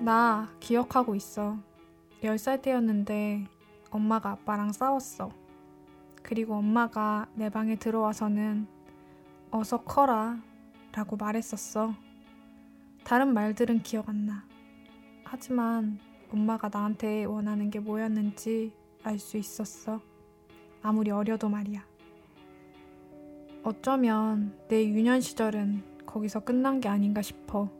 나 기억하고 있어. 10살 때였는데 엄마가 아빠랑 싸웠어. 그리고 엄마가 내 방에 들어와서는 어서 커라 라고 말했었어. 다른 말들은 기억 안 나. 하지만 엄마가 나한테 원하는 게 뭐였는지 알 수 있었어. 아무리 어려도 말이야. 어쩌면 내 유년 시절은 거기서 끝난 게 아닌가 싶어.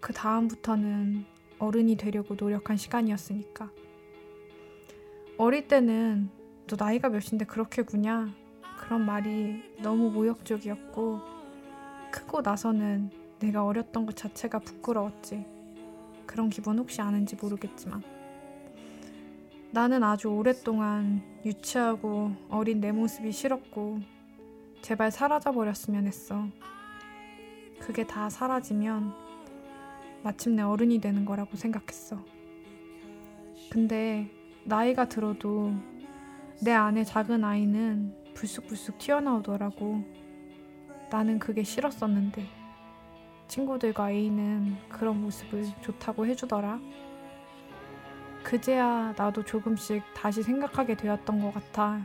그 다음부터는 어른이 되려고 노력한 시간이었으니까. 어릴 때는 너 나이가 몇인데 그렇게 구냐? 그런 말이 너무 모욕적이었고, 크고 나서는 내가 어렸던 것 자체가 부끄러웠지. 그런 기분 혹시 아는지 모르겠지만. 나는 아주 오랫동안 유치하고 어린 내 모습이 싫었고, 제발 사라져 버렸으면 했어. 그게 다 사라지면 마침내 어른이 되는 거라고 생각했어. 근데 나이가 들어도 내 안에 작은 아이는 불쑥불쑥 튀어나오더라고. 나는 그게 싫었었는데 친구들과 A는 그런 모습을 좋다고 해주더라. 그제야 나도 조금씩 다시 생각하게 되었던 것 같아.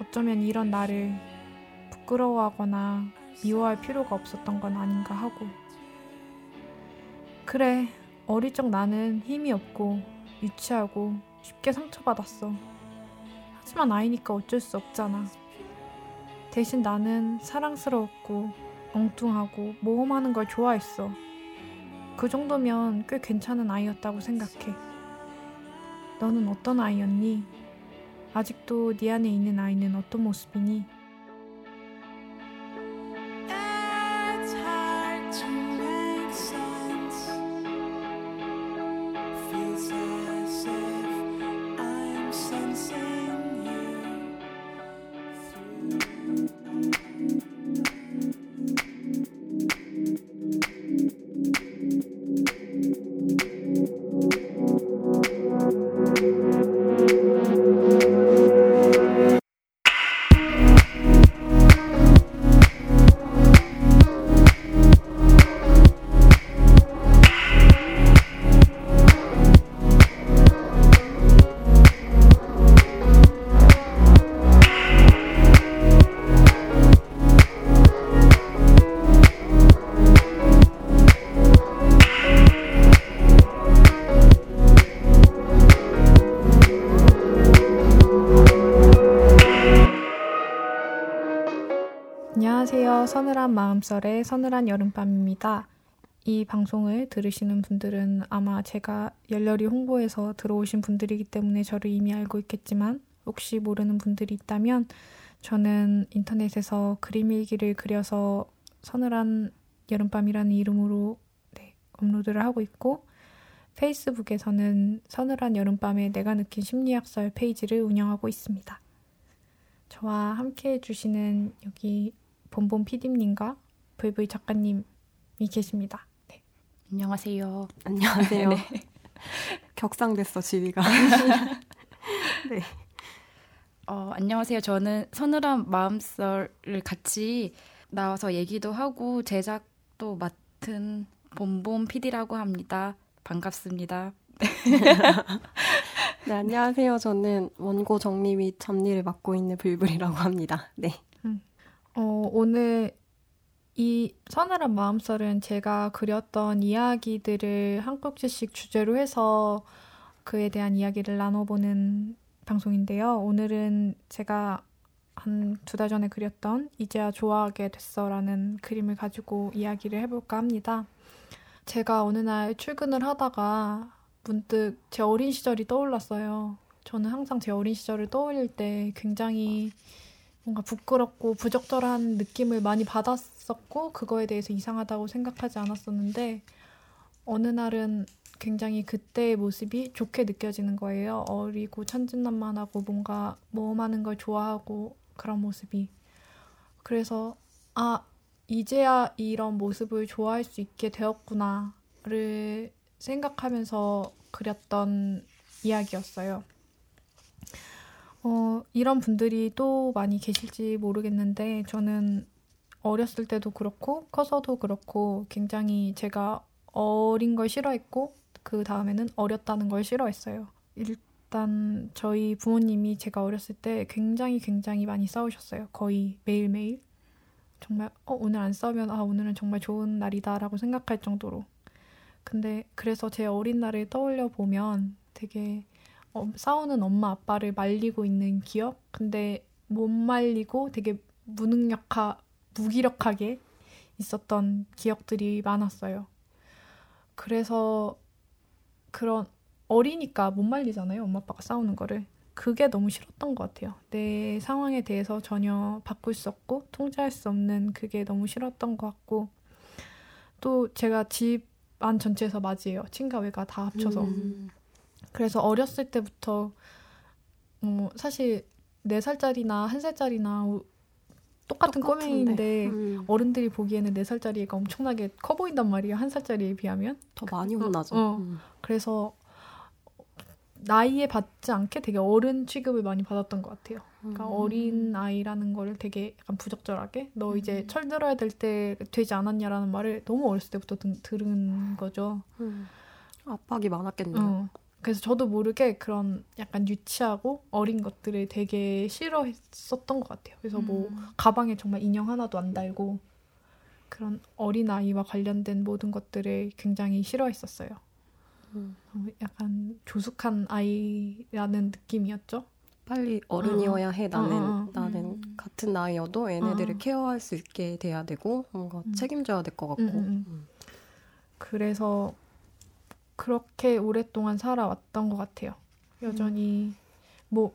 어쩌면 이런 나를 부끄러워하거나 미워할 필요가 없었던 건 아닌가 하고. 그래, 어릴 적 나는 힘이 없고 유치하고 쉽게 상처받았어. 하지만 아이니까 어쩔 수 없잖아. 대신 나는 사랑스러웠고 엉뚱하고 모험하는 걸 좋아했어. 그 정도면 꽤 괜찮은 아이였다고 생각해. 너는 어떤 아이였니? 아직도 네 안에 있는 아이는 어떤 모습이니? 서늘한 마음썰의 서늘한 여름밤입니다. 이 방송을 들으시는 분들은 아마 제가 열렬히 홍보해서 들어오신 분들이기 때문에 저를 이미 알고 있겠지만 혹시 모르는 분들이 있다면 저는 인터넷에서 그림 일기를 그려서 서늘한 여름밤이라는 이름으로 네, 업로드를 하고 있고 페이스북에서는 서늘한 여름밤에 내가 느낀 심리학설 페이지를 운영하고 있습니다. 저와 함께 해주시는 여기 본본 PD님과 VV 작가님이 계십니다. 네. 안녕하세요. 안녕하세요. 네. 격상됐어 지위가. 네. 어, 안녕하세요. 저는 서늘한 마음썰을 같이 나와서 얘기도 하고 제작도 맡은 본본 PD라고 합니다. 반갑습니다. 네 안녕하세요. 저는 원고 정리 및 잡리를 맡고 있는 불불이라고 합니다. 네. 어, 오늘 이 서늘한 마음썰은 제가 그렸던 이야기들을 한 꼭지씩 주제로 해서 그에 대한 이야기를 나눠보는 방송인데요. 오늘은 제가 한 두 달 전에 그렸던 이제야 좋아하게 됐어라는 그림을 가지고 이야기를 해볼까 합니다. 제가 어느 날 출근을 하다가 문득 제 어린 시절이 떠올랐어요. 저는 항상 제 어린 시절을 떠올릴 때 굉장히 뭔가 부끄럽고 부적절한 느낌을 많이 받았었고 그거에 대해서 이상하다고 생각하지 않았었는데 어느 날은 굉장히 그때의 모습이 좋게 느껴지는 거예요. 어리고 천진난만하고 뭔가 모험하는 걸 좋아하고 그런 모습이. 그래서 아 이제야 이런 모습을 좋아할 수 있게 되었구나를 생각하면서 그렸던 이야기였어요. 어, 이런 분들이 또 많이 계실지 모르겠는데, 저는 어렸을 때도 그렇고, 커서도 그렇고, 굉장히 제가 어린 걸 싫어했고 그 다음에는 어렸다는 걸 싫어했어요. 일단 저희 부모님이 제가 어렸을 때 굉장히 굉장히 많이 싸우셨어요. 거의 매일매일. 정말 어 오늘 안 싸우면 아 오늘은 정말 좋은 날이다라고 생각할 정도로. 근데 그래서 제 어린 날을 떠올려 보면 되게 어, 싸우는 엄마 아빠를 말리고 있는 기억? 근데 못 말리고 되게 무능력하, 무기력하게 있었던 기억들이 많았어요. 그래서 그런 어리니까 못 말리잖아요. 엄마 아빠가 싸우는 거를. 그게 너무 싫었던 것 같아요. 내 상황에 대해서 전혀 바꿀 수 없고 통제할 수 없는 그게 너무 싫었던 것 같고 또 제가 집 안 전체에서 맞이해요. 친가 외가 다 합쳐서. 음. 그래서 어렸을 때부터 어, 사실 4살짜리나 1살짜리나 똑같은 똑같은데. 꼬맹이인데 음. 어른들이 보기에는 4살짜리 애가 엄청나게 커 보인단 말이에요. 1살짜리에 비하면. 더 많이 혼나죠. 어. 음. 그래서 나이에 받지 않게 되게 어른 취급을 많이 받았던 것 같아요. 그러니까 음. 어린 아이라는 거를 되게 약간 부적절하게 너 이제 음. 철 들어야 될 때 되지 않았냐라는 말을 너무 어렸을 때부터 든, 들은 거죠. 음. 압박이 많았겠네요. 어. 그래서 저도 모르게 그런 약간 유치하고 어린 것들을 되게 싫어했었던 것 같아요. 그래서 뭐 음. 가방에 정말 인형 하나도 안 달고 그런 어린 아이와 관련된 모든 것들을 굉장히 싫어했었어요. 음. 어, 약간 조숙한 아이라는 느낌이었죠. 빨리 어른이어야 해. 나는 어, 어, 어. 나는 음. 같은 나이여도 얘네들을 어. 케어할 수 있게 돼야 되고 뭔가 음. 책임져야 될 것 같고. 음, 음, 음. 그래서 그렇게 오랫동안 살아왔던 것 같아요. 여전히 뭐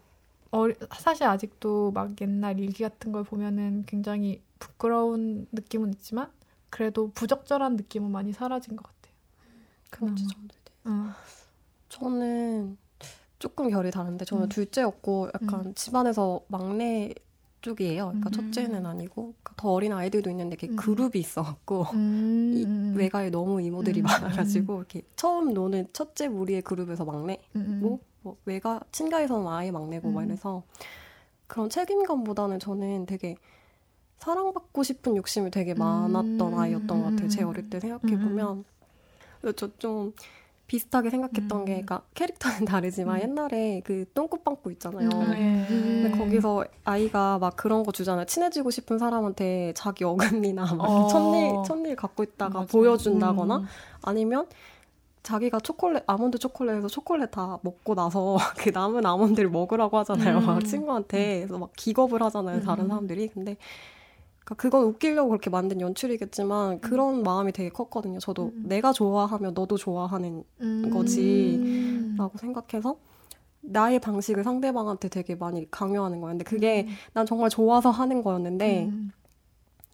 어리- 사실 아직도 막 옛날 일기 같은 걸 보면은 굉장히 부끄러운 느낌은 있지만 그래도 부적절한 느낌은 많이 사라진 것 같아요. 그나마. 그렇지 정도 돼. 응. 저는 조금 결이 다른데 저는 음. 둘째였고 약간 집안에서 막내 쪽이에요. 그러니까 음. 첫째는 아니고 그러니까 더 어린 아이들도 있는데 이렇게 음. 그룹이 있어갖고 음, 이 음, 외가에 너무 이모들이 음. 많아가지고 이렇게 처음 노는 첫째 무리의 그룹에서 막내고 음, 음. 뭐 외가 친가에서는 아예 막내고 막 음. 이래서 그런 책임감보다는 저는 되게 사랑받고 싶은 욕심이 되게 많았던 음. 아이였던 것 같아요. 제 음. 어릴 때 생각해 보면 저좀 비슷하게 생각했던 음. 게, 그러니까 캐릭터는 다르지만 음. 옛날에 그 똥꼬빵꾸 있잖아요. 음, 네. 근데 거기서 아이가 막 그런 거 주잖아요. 친해지고 싶은 사람한테 자기 어금니나 막 어. 첫일 첫일 갖고 있다가 맞아. 보여준다거나 음. 아니면 자기가 초콜릿 아몬드 초콜릿에서 초콜릿 다 먹고 나서 그 남은 아몬드를 먹으라고 하잖아요. 음. 막 친구한테 그래서 막 기겁을 하잖아요. 다른 음. 사람들이. 근데 그러니까 그건 웃기려고 그렇게 만든 연출이겠지만 그런 마음이 되게 컸거든요. 저도 음. 내가 좋아하면 너도 좋아하는 음. 거지. 라고 생각해서 나의 방식을 상대방한테 되게 많이 강요하는 거예요. 근데 그게 난 정말 좋아서 하는 거였는데 음.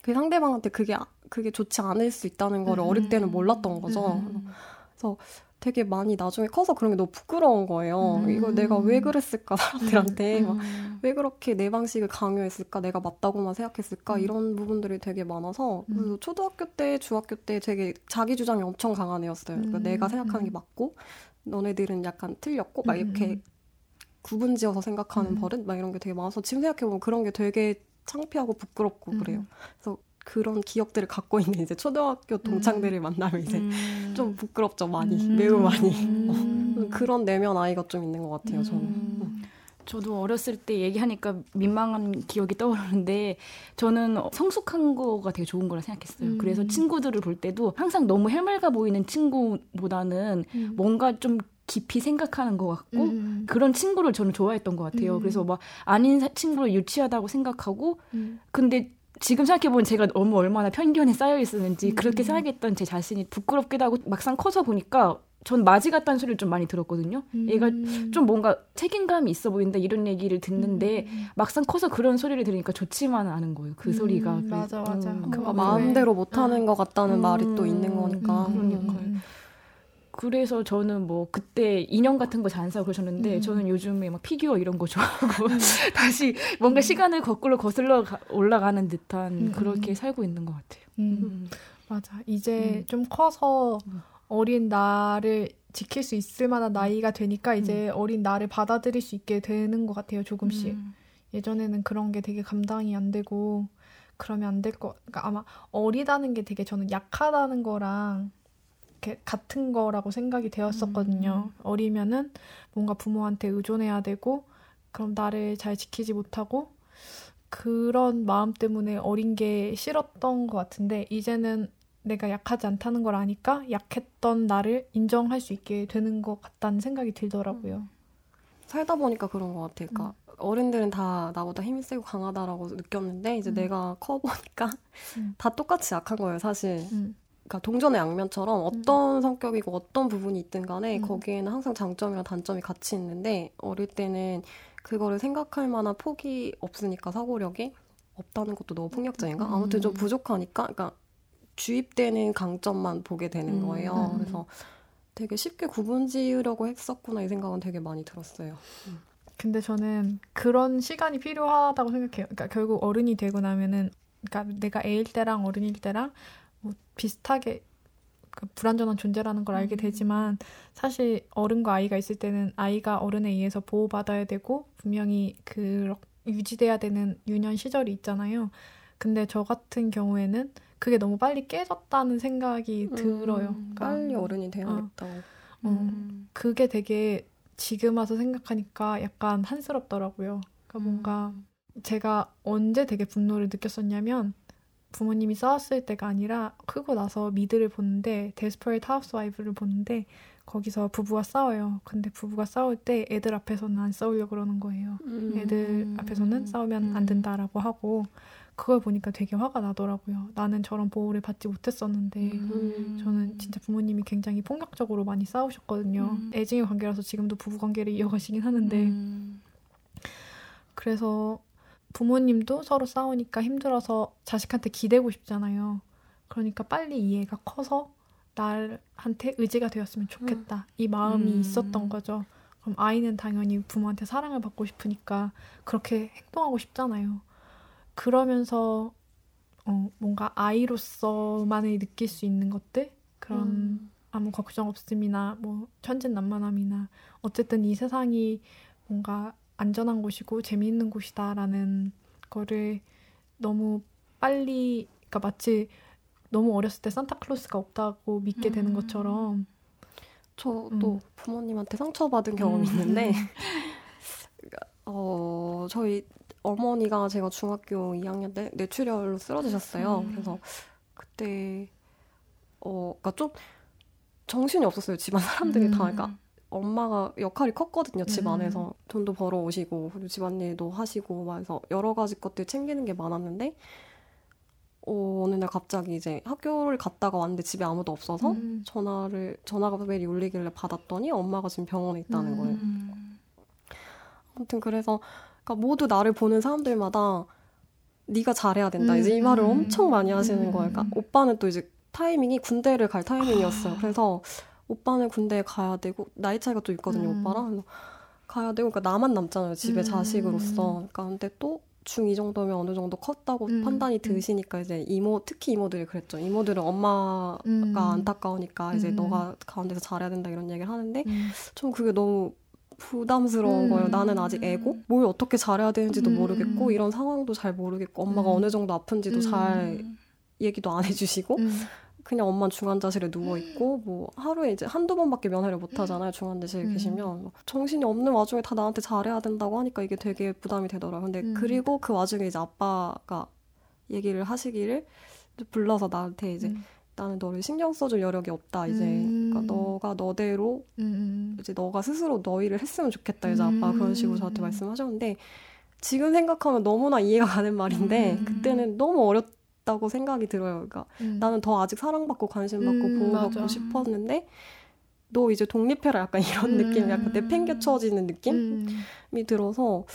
그 상대방한테 그게 아- 그게 좋지 않을 수 있다는 거를 음. 어릴 때는 몰랐던 거죠. 음. 되게 많이 나중에 커서 그런 게 너무 부끄러운 거예요. 음. 이거 내가 왜 그랬을까 사람들한테 막 음. 왜 그렇게 내 방식을 강요했을까? 내가 맞다고만 생각했을까? 음. 이런 부분들이 되게 많아서 음. 그래서 초등학교 때, 중학교 때 되게 자기 주장이 엄청 강한 애였어요. 그러니까 음. 내가 생각하는 게 음. 맞고 너네들은 약간 틀렸고 막 음, 이렇게 음. 구분지어서 생각하는 음. 버릇 막 이런 게 되게 많아서 지금 생각해 보면 그런 게 되게 창피하고 부끄럽고 음. 그래요. 그래서 그런 기억들을 갖고 있는 이제 초등학교 동창들을 만나면 이제 음. 좀 부끄럽죠 많이 음. 매우 많이 음. 그런 내면 아이가 좀 있는 것 같아요 저는. 음. 저도 어렸을 때 얘기하니까 민망한 기억이 떠오르는데 저는 성숙한 거가 되게 좋은 거라 생각했어요. 음. 그래서 친구들을 볼 때도 항상 너무 해맑아 보이는 친구보다는 음. 뭔가 좀 깊이 생각하는 것 같고 음. 그런 친구를 저는 좋아했던 것 같아요. 음. 그래서 막 아닌 사- 친구를 유치하다고 생각하고 음. 근데 지금 생각해보면 제가 너무 얼마나 편견에 쌓여 있었는지 음. 그렇게 생각했던 제 자신이 부끄럽기도 하고 막상 커서 보니까 전 마지 같다는 소리를 좀 많이 들었거든요. 얘가 음. 좀 뭔가 책임감이 있어 보인다 이런 얘기를 듣는데 음. 막상 커서 그런 소리를 들으니까 좋지만은 않은 거예요. 그 음, 소리가. 맞아, 맞아. 음, 그 마음대로 못하는 것 같다는 음. 말이 또 있는 거니까. 음. 그러니까요. 그래서 저는 뭐 그때 인형 같은 거 잘 안 사고 그러셨는데 음. 저는 요즘에 막 피규어 이런 거 좋아하고 다시 뭔가 시간을 거꾸로 거슬러 가- 올라가는 듯한 음, 그렇게 음. 살고 있는 것 같아요. 음. 음. 맞아. 이제 음. 좀 커서 음. 어린 나를 지킬 수 있을 만한 나이가 되니까 이제 어린 나를 받아들일 수 있게 되는 것 같아요. 조금씩. 음. 예전에는 그런 게 되게 감당이 안 되고 그러면 안 될 거. 그러니까 아마 어리다는 게 되게 저는 약하다는 거랑 이렇게 같은 거라고 생각이 되었었거든요. 어리면은 뭔가 부모한테 의존해야 되고 그럼 나를 잘 지키지 못하고 그런 마음 때문에 어린 게 싫었던 것 같은데 이제는 내가 약하지 않다는 걸 아니까 약했던 나를 인정할 수 있게 되는 것 같다는 생각이 들더라고요. 살다 보니까 그런 것 같아요. 그러니까 어른들은 다 나보다 힘이 세고 강하다라고 느꼈는데 이제 음. 내가 커 보니까 음. 다 똑같이 약한 거예요, 사실. 음. 그러니까 동전의 양면처럼 어떤 성격이고 어떤 부분이 있든 간에 음. 거기에는 항상 장점이랑 단점이 같이 있는데 어릴 때는 그거를 생각할 만한 폭이 없으니까 사고력이 없다는 것도 너무 폭력적인가? 음. 아무튼 좀 부족하니까 그러니까 주입되는 강점만 보게 되는 음. 거예요. 음. 그래서 되게 쉽게 구분 지으려고 했었구나 이 생각은 되게 많이 들었어요. 근데 저는 그런 시간이 필요하다고 생각해요. 그러니까 결국 어른이 되고 나면은, 그러니까 내가 애일 때랑 어른일 때랑 뭐 비슷하게 그 불완전한 존재라는 걸 알게 되지만 사실 어른과 아이가 있을 때는 아이가 어른에 의해서 보호받아야 되고 분명히 그 유지돼야 되는 유년 시절이 있잖아요. 근데 저 같은 경우에는 그게 너무 빨리 깨졌다는 생각이 들어요. 음, 그러니까 빨리 어른이 돼야겠다고. 어, 음. 그게 되게 지금 와서 생각하니까 약간 한스럽더라고요. 그러니까 뭔가 제가 언제 되게 분노를 느꼈었냐면 부모님이 싸웠을 때가 아니라 크고 나서 미드를 보는데 Desperate Housewives를 보는데 거기서 부부가 싸워요. 근데 부부가 싸울 때 애들 앞에서는 안 싸우려고 그러는 거예요. 음. 애들 앞에서는 싸우면 안 된다라고 하고 그걸 보니까 되게 화가 나더라고요. 나는 저런 보호를 받지 못했었는데 음. 저는 진짜 부모님이 굉장히 폭력적으로 많이 싸우셨거든요. 음. 애증의 관계라서 지금도 부부 관계를 이어가시긴 하는데 음. 그래서 부모님도 서로 싸우니까 힘들어서 자식한테 기대고 싶잖아요. 그러니까 빨리 이 애가 커서 나한테 의지가 되었으면 좋겠다. 이 마음이 음. 있었던 거죠. 그럼 아이는 당연히 부모한테 사랑을 받고 싶으니까 그렇게 행동하고 싶잖아요. 그러면서 어, 뭔가 아이로서만을 느낄 수 있는 것들 그런 음. 아무 걱정 없음이나 뭐 천진난만함이나 어쨌든 이 세상이 뭔가 안전한 곳이고 재미있는 곳이다라는 거를 너무 빨리 그러니까 마치 너무 어렸을 때 산타클로스가 없다고 믿게 되는 음. 것처럼 저도 음. 부모님한테 상처받은 경험이 있는데 어 저희 어머니가 제가 중학교 2학년 때 뇌출혈로 쓰러지셨어요. 음. 그래서 그때 어 그러니까 좀 정신이 없었어요. 집안 사람들이 음. 다 그러니까 엄마가 역할이 컸거든요. 집 음. 안에서 돈도 벌어 오시고 그리고 집안일도 하시고 막 해서 여러 가지 것들 챙기는 게 많았는데 어, 어느 날 갑자기 이제 학교를 갔다가 왔는데 집에 아무도 없어서 음. 전화를 전화가 벨이 울리길래 받았더니 엄마가 지금 병원에 있다는 음. 거예요. 음. 아무튼 그래서 그러니까 모두 나를 보는 사람들마다 네가 잘해야 된다. 이제 이 음. 말을 엄청 많이 하시는 음. 거예요. 그러니까 오빠는 또 이제 타이밍이 군대를 갈 타이밍이었어요. 그래서 오빠는 군대에 가야 되고 나이 차이가 또 있거든요, 음. 오빠랑. 그래서 가야 되고 그러니까 나만 남잖아요, 집에 음. 자식으로서. 그러니까 근데 또 중2 정도면 어느 정도 컸다고 음. 판단이 음. 드시니까 이제 이모 특히 이모들이 그랬죠. 이모들은 엄마가 음. 안타까우니까 이제 음. 너가 가운데서 잘해야 된다 이런 얘기를 하는데 음. 좀 그게 너무 부담스러운 음. 거예요. 나는 아직 애고 뭘 어떻게 잘해야 되는지도 음. 모르겠고 이런 상황도 잘 모르겠고 엄마가 음. 어느 정도 아픈지도 음. 잘 얘기도 안 해주시고 음. 그냥 엄마는 중환자실에 누워 있고 뭐 하루에 이제 한두 번밖에 면회를 못 하잖아요. 중환자실에 음. 계시면 뭐 정신이 없는 와중에 다 나한테 잘해야 된다고 하니까 이게 되게 부담이 되더라고요. 근데 음. 그리고 그 와중에 이제 아빠가 얘기를 하시기를 불러서 나한테 이제 음. 나는 너를 신경 써줄 여력이 없다. 이제 음. 그러니까 너가 너대로 음. 이제 너가 스스로 너희를 했으면 좋겠다. 이제 아빠가 그런 식으로 저한테 음. 말씀하셨는데 지금 생각하면 너무나 이해가 가는 말인데 음. 그때는 너무 어렸 다고 생각이 들어요. 그러니까 음. 나는 더 아직 사랑받고 관심받고 음, 보호받고 맞아. 싶었는데 너 이제 독립해라 약간 이런 음. 느낌, 약간 내팽개쳐지는 느낌이 음. 들어서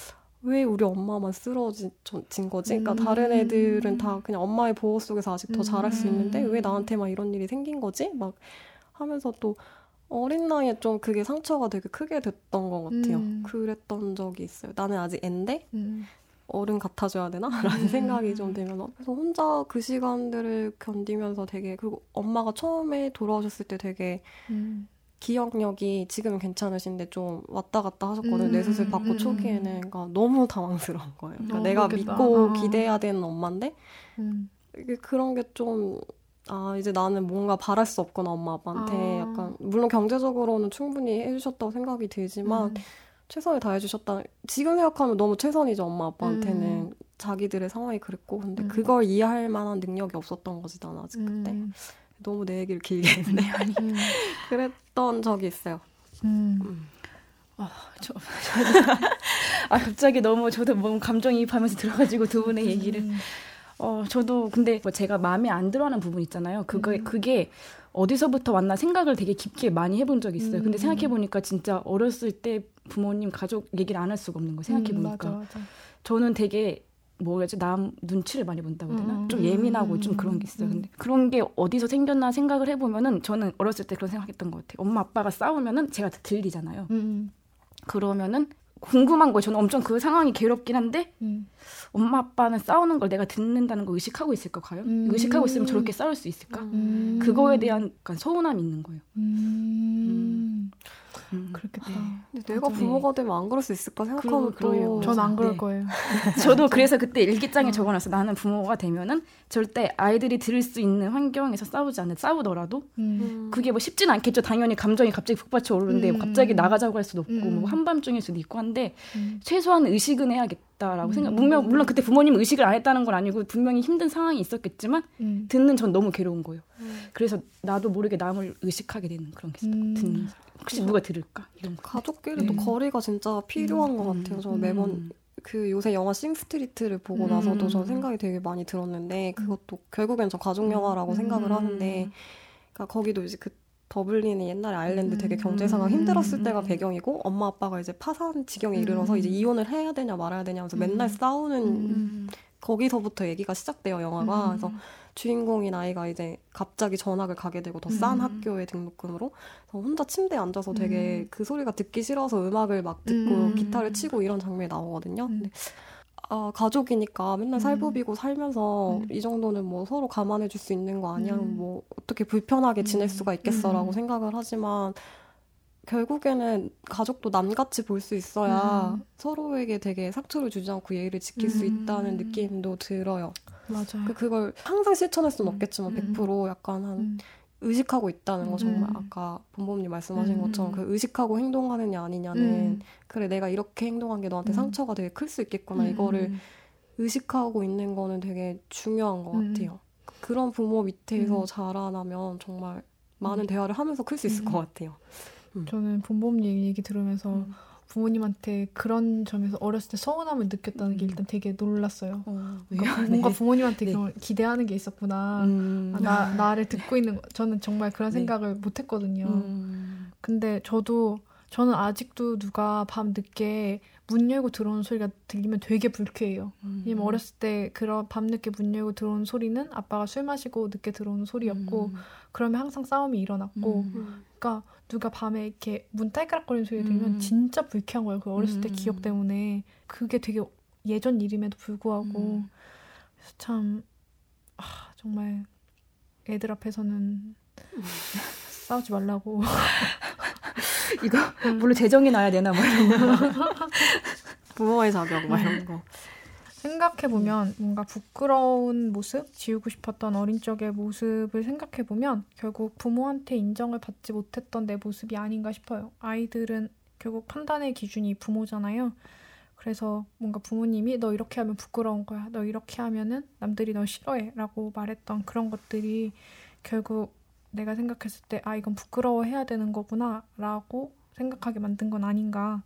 왜 우리 엄마만 쓰러진 진 거지? 그러니까 음. 다른 애들은 다 그냥 엄마의 보호 속에서 아직 더 잘할 수 음. 있는데 왜 나한테만 이런 일이 생긴 거지? 막 하면서 또 어린 나이에 좀 그게 상처가 되게 크게 됐던 것 같아요. 음. 그랬던 적이 있어요. 나는 아직 앤데 음. 어른 같아줘야 되나? 라는 음. 생각이 좀 들면서 그래서 혼자 그 시간들을 견디면서 되게 그리고 엄마가 처음에 돌아오셨을 때 되게 음. 기억력이 지금은 괜찮으신데 좀 왔다 갔다 하셨거든요. 음, 뇌수술 받고 음, 초기에는 그러니까 너무 당황스러운 거예요. 그러니까 어, 내가 그렇겠다. 믿고 어. 기대해야 되는 엄마인데 음. 그런 게 좀 아 이제 나는 뭔가 바랄 수 없구나 엄마 아빠한테 아. 약간 물론 경제적으로는 충분히 해주셨다고 생각이 들지만 음. 최선을 다해 주셨다. 지금 생각하면 너무 최선이죠 엄마 아빠한테는 음. 자기들의 상황이 그랬고 근데 음. 그걸 이해할 만한 능력이 없었던 거지 난 아직 그때 음. 너무 내 얘기를 길게 했네. 음. 그랬던 적이 있어요. 음. 저, 저도 아 갑자기 너무 저도 너무 감정이입하면서 들어가지고 두 분의 얘기를 음. 어 저도 근데 뭐 제가 마음에 안 들어하는 부분 있잖아요. 그게 음. 그게 어디서부터 왔나 생각을 되게 깊게 많이 해본 적이 있어요. 근데 음. 생각해 보니까 진짜 어렸을 때 부모님 가족 얘기를 안 할 수가 없는 거예요. 생각해 음, 보니까 맞아. 저는 되게 뭐였지 남 눈치를 많이 본다고 되나 음, 좀 음, 예민하고 음, 좀 그런 게 있어요 음. 근데 그런 게 어디서 생겼나 생각을 해보면은 저는 어렸을 때 그런 생각했던 것 같아요 엄마 아빠가 싸우면은 제가 다 들리잖아요 음. 그러면은 궁금한 거예요 저는 엄청 그 상황이 괴롭긴 한데 음. 엄마 아빠는 싸우는 걸 내가 듣는다는 거 의식하고 있을까 과연 음. 의식하고 있으면 저렇게 싸울 수 있을까 음. 그거에 대한 약간 서운함이 있는 거예요 음. 음. 그렇겠다. 근데 내가 맞아. 부모가 되면 안 그럴 수 있을까 생각하면 그러- 그러게요. 또전안 그럴 네. 거예요. 저도 그래서 그때 일기장에 어. 적어놨어. 나는 부모가 되면은 절대 아이들이 들을 수 있는 환경에서 싸우지 않는 싸우더라도 음. 음. 그게 뭐 쉽진 않겠죠. 당연히 감정이 갑자기 북받쳐 오르는데 음. 갑자기 나가자고 할 수도 없고 음. 뭐 한밤중일 수도 있고 한데 음. 최소한 의식은 해야겠다라고 생각. 음. 물론 물론 그때 부모님 의식을 안 했다는 건 아니고 분명히 힘든 상황이 있었겠지만 음. 듣는 전 너무 괴로운 거예요. 음. 그래서 나도 모르게 남을 의식하게 되는 그런 게 있어요. 음. 듣는. 혹시 누가 들을까 이런 거. 가족끼리도 음. 거리가 진짜 필요한 것 음. 같아요. 저 매번 음. 그 요새 영화 Sing Street를 보고 음. 나서도 저 생각이 되게 많이 들었는데 그것도 결국엔 저 가족 영화라고 음. 생각을 하는데 그러니까 거기도 이제 그 더블린이 옛날에 아일랜드 되게 음. 경제 상황 힘들었을 때가 음. 배경이고 엄마 아빠가 이제 파산 지경에 이르러서 음. 이제 이혼을 해야 되냐 말아야 되냐 하면서 음. 맨날 싸우는 음. 거기서부터 얘기가 시작돼요 영화가 음. 그래서 주인공인 아이가 이제 갑자기 전학을 가게 되고 더 싼 음. 학교에 등록금으로 혼자 침대에 앉아서 되게 음. 그 소리가 듣기 싫어서 음악을 막 듣고 음. 기타를 치고 이런 장면이 나오거든요. 음. 근데 아, 가족이니까 맨날 음. 살부비고 살면서 음. 이 정도는 뭐 서로 감안해 줄 수 있는 거 아니야? 음. 뭐 어떻게 불편하게 지낼 음. 수가 있겠어라고 음. 생각을 하지만 결국에는 가족도 남같이 볼 수 있어야 음. 서로에게 되게 상처를 주지 않고 예의를 지킬 수 음. 있다는 느낌도 들어요. 맞아요. 그- 그걸 항상 실천할 수는 음. 없겠지만 음. 100% 약간 한 음. 의식하고 있다는 거 정말 음. 아까 본범님 말씀하신 음. 것처럼 그 의식하고 행동하느냐 아니냐는 음. 그래 내가 이렇게 행동한 게 너한테 음. 상처가 되게 클 수 있겠구나 음. 이거를 의식하고 있는 거는 되게 중요한 것 음. 같아요. 그런 부모 밑에서 음. 자라나면 정말 많은 대화를 하면서 클 수 있을 음. 것 같아요. 저는 본범님 얘기 들으면서 음. 부모님한테 그런 점에서 어렸을 때 서운함을 느꼈다는 게 음. 일단 되게 놀랐어요. 어, 그러니까? 뭔가 네. 부모님한테 네. 기대하는 게 있었구나. 음. 아, 나 나를 듣고 있는 거. 저는 정말 그런 네. 생각을 못했거든요. 음. 근데 저도 저는 아직도 누가 밤 늦게 문 열고 들어오는 소리가 들리면 되게 불쾌해요. 음. 왜냐면 어렸을 때 그런 밤 늦게 문 열고 들어오는 소리는 아빠가 술 마시고 늦게 들어오는 소리였고 음. 그러면 항상 싸움이 일어났고 음. 그러니까 누가 밤에 이렇게 문 딸깍거리는 소리 들으면 음. 진짜 불쾌한 거예요. 그 어렸을 때 음. 기억 때문에 그게 되게 예전 일임에도 불구하고 음. 그래서 참 아, 정말 애들 앞에서는 싸우지 말라고 이거 물론 재정이 나야 되나 뭐 이런 거. 부모의 자격 막 이런 거. 생각해 보면 뭔가 부끄러운 모습, 지우고 싶었던 어린 적의 모습을 생각해 보면 결국 부모한테 인정을 받지 못했던 내 모습이 아닌가 싶어요. 아이들은 결국 판단의 기준이 부모잖아요. 그래서 뭔가 부모님이 너 이렇게 하면 부끄러운 거야. 너 이렇게 하면은 남들이 너 싫어해 라고 말했던 그런 것들이 결국 내가 생각했을 때 아 이건 부끄러워해야 되는 거구나 라고 생각하게 만든 건 아닌가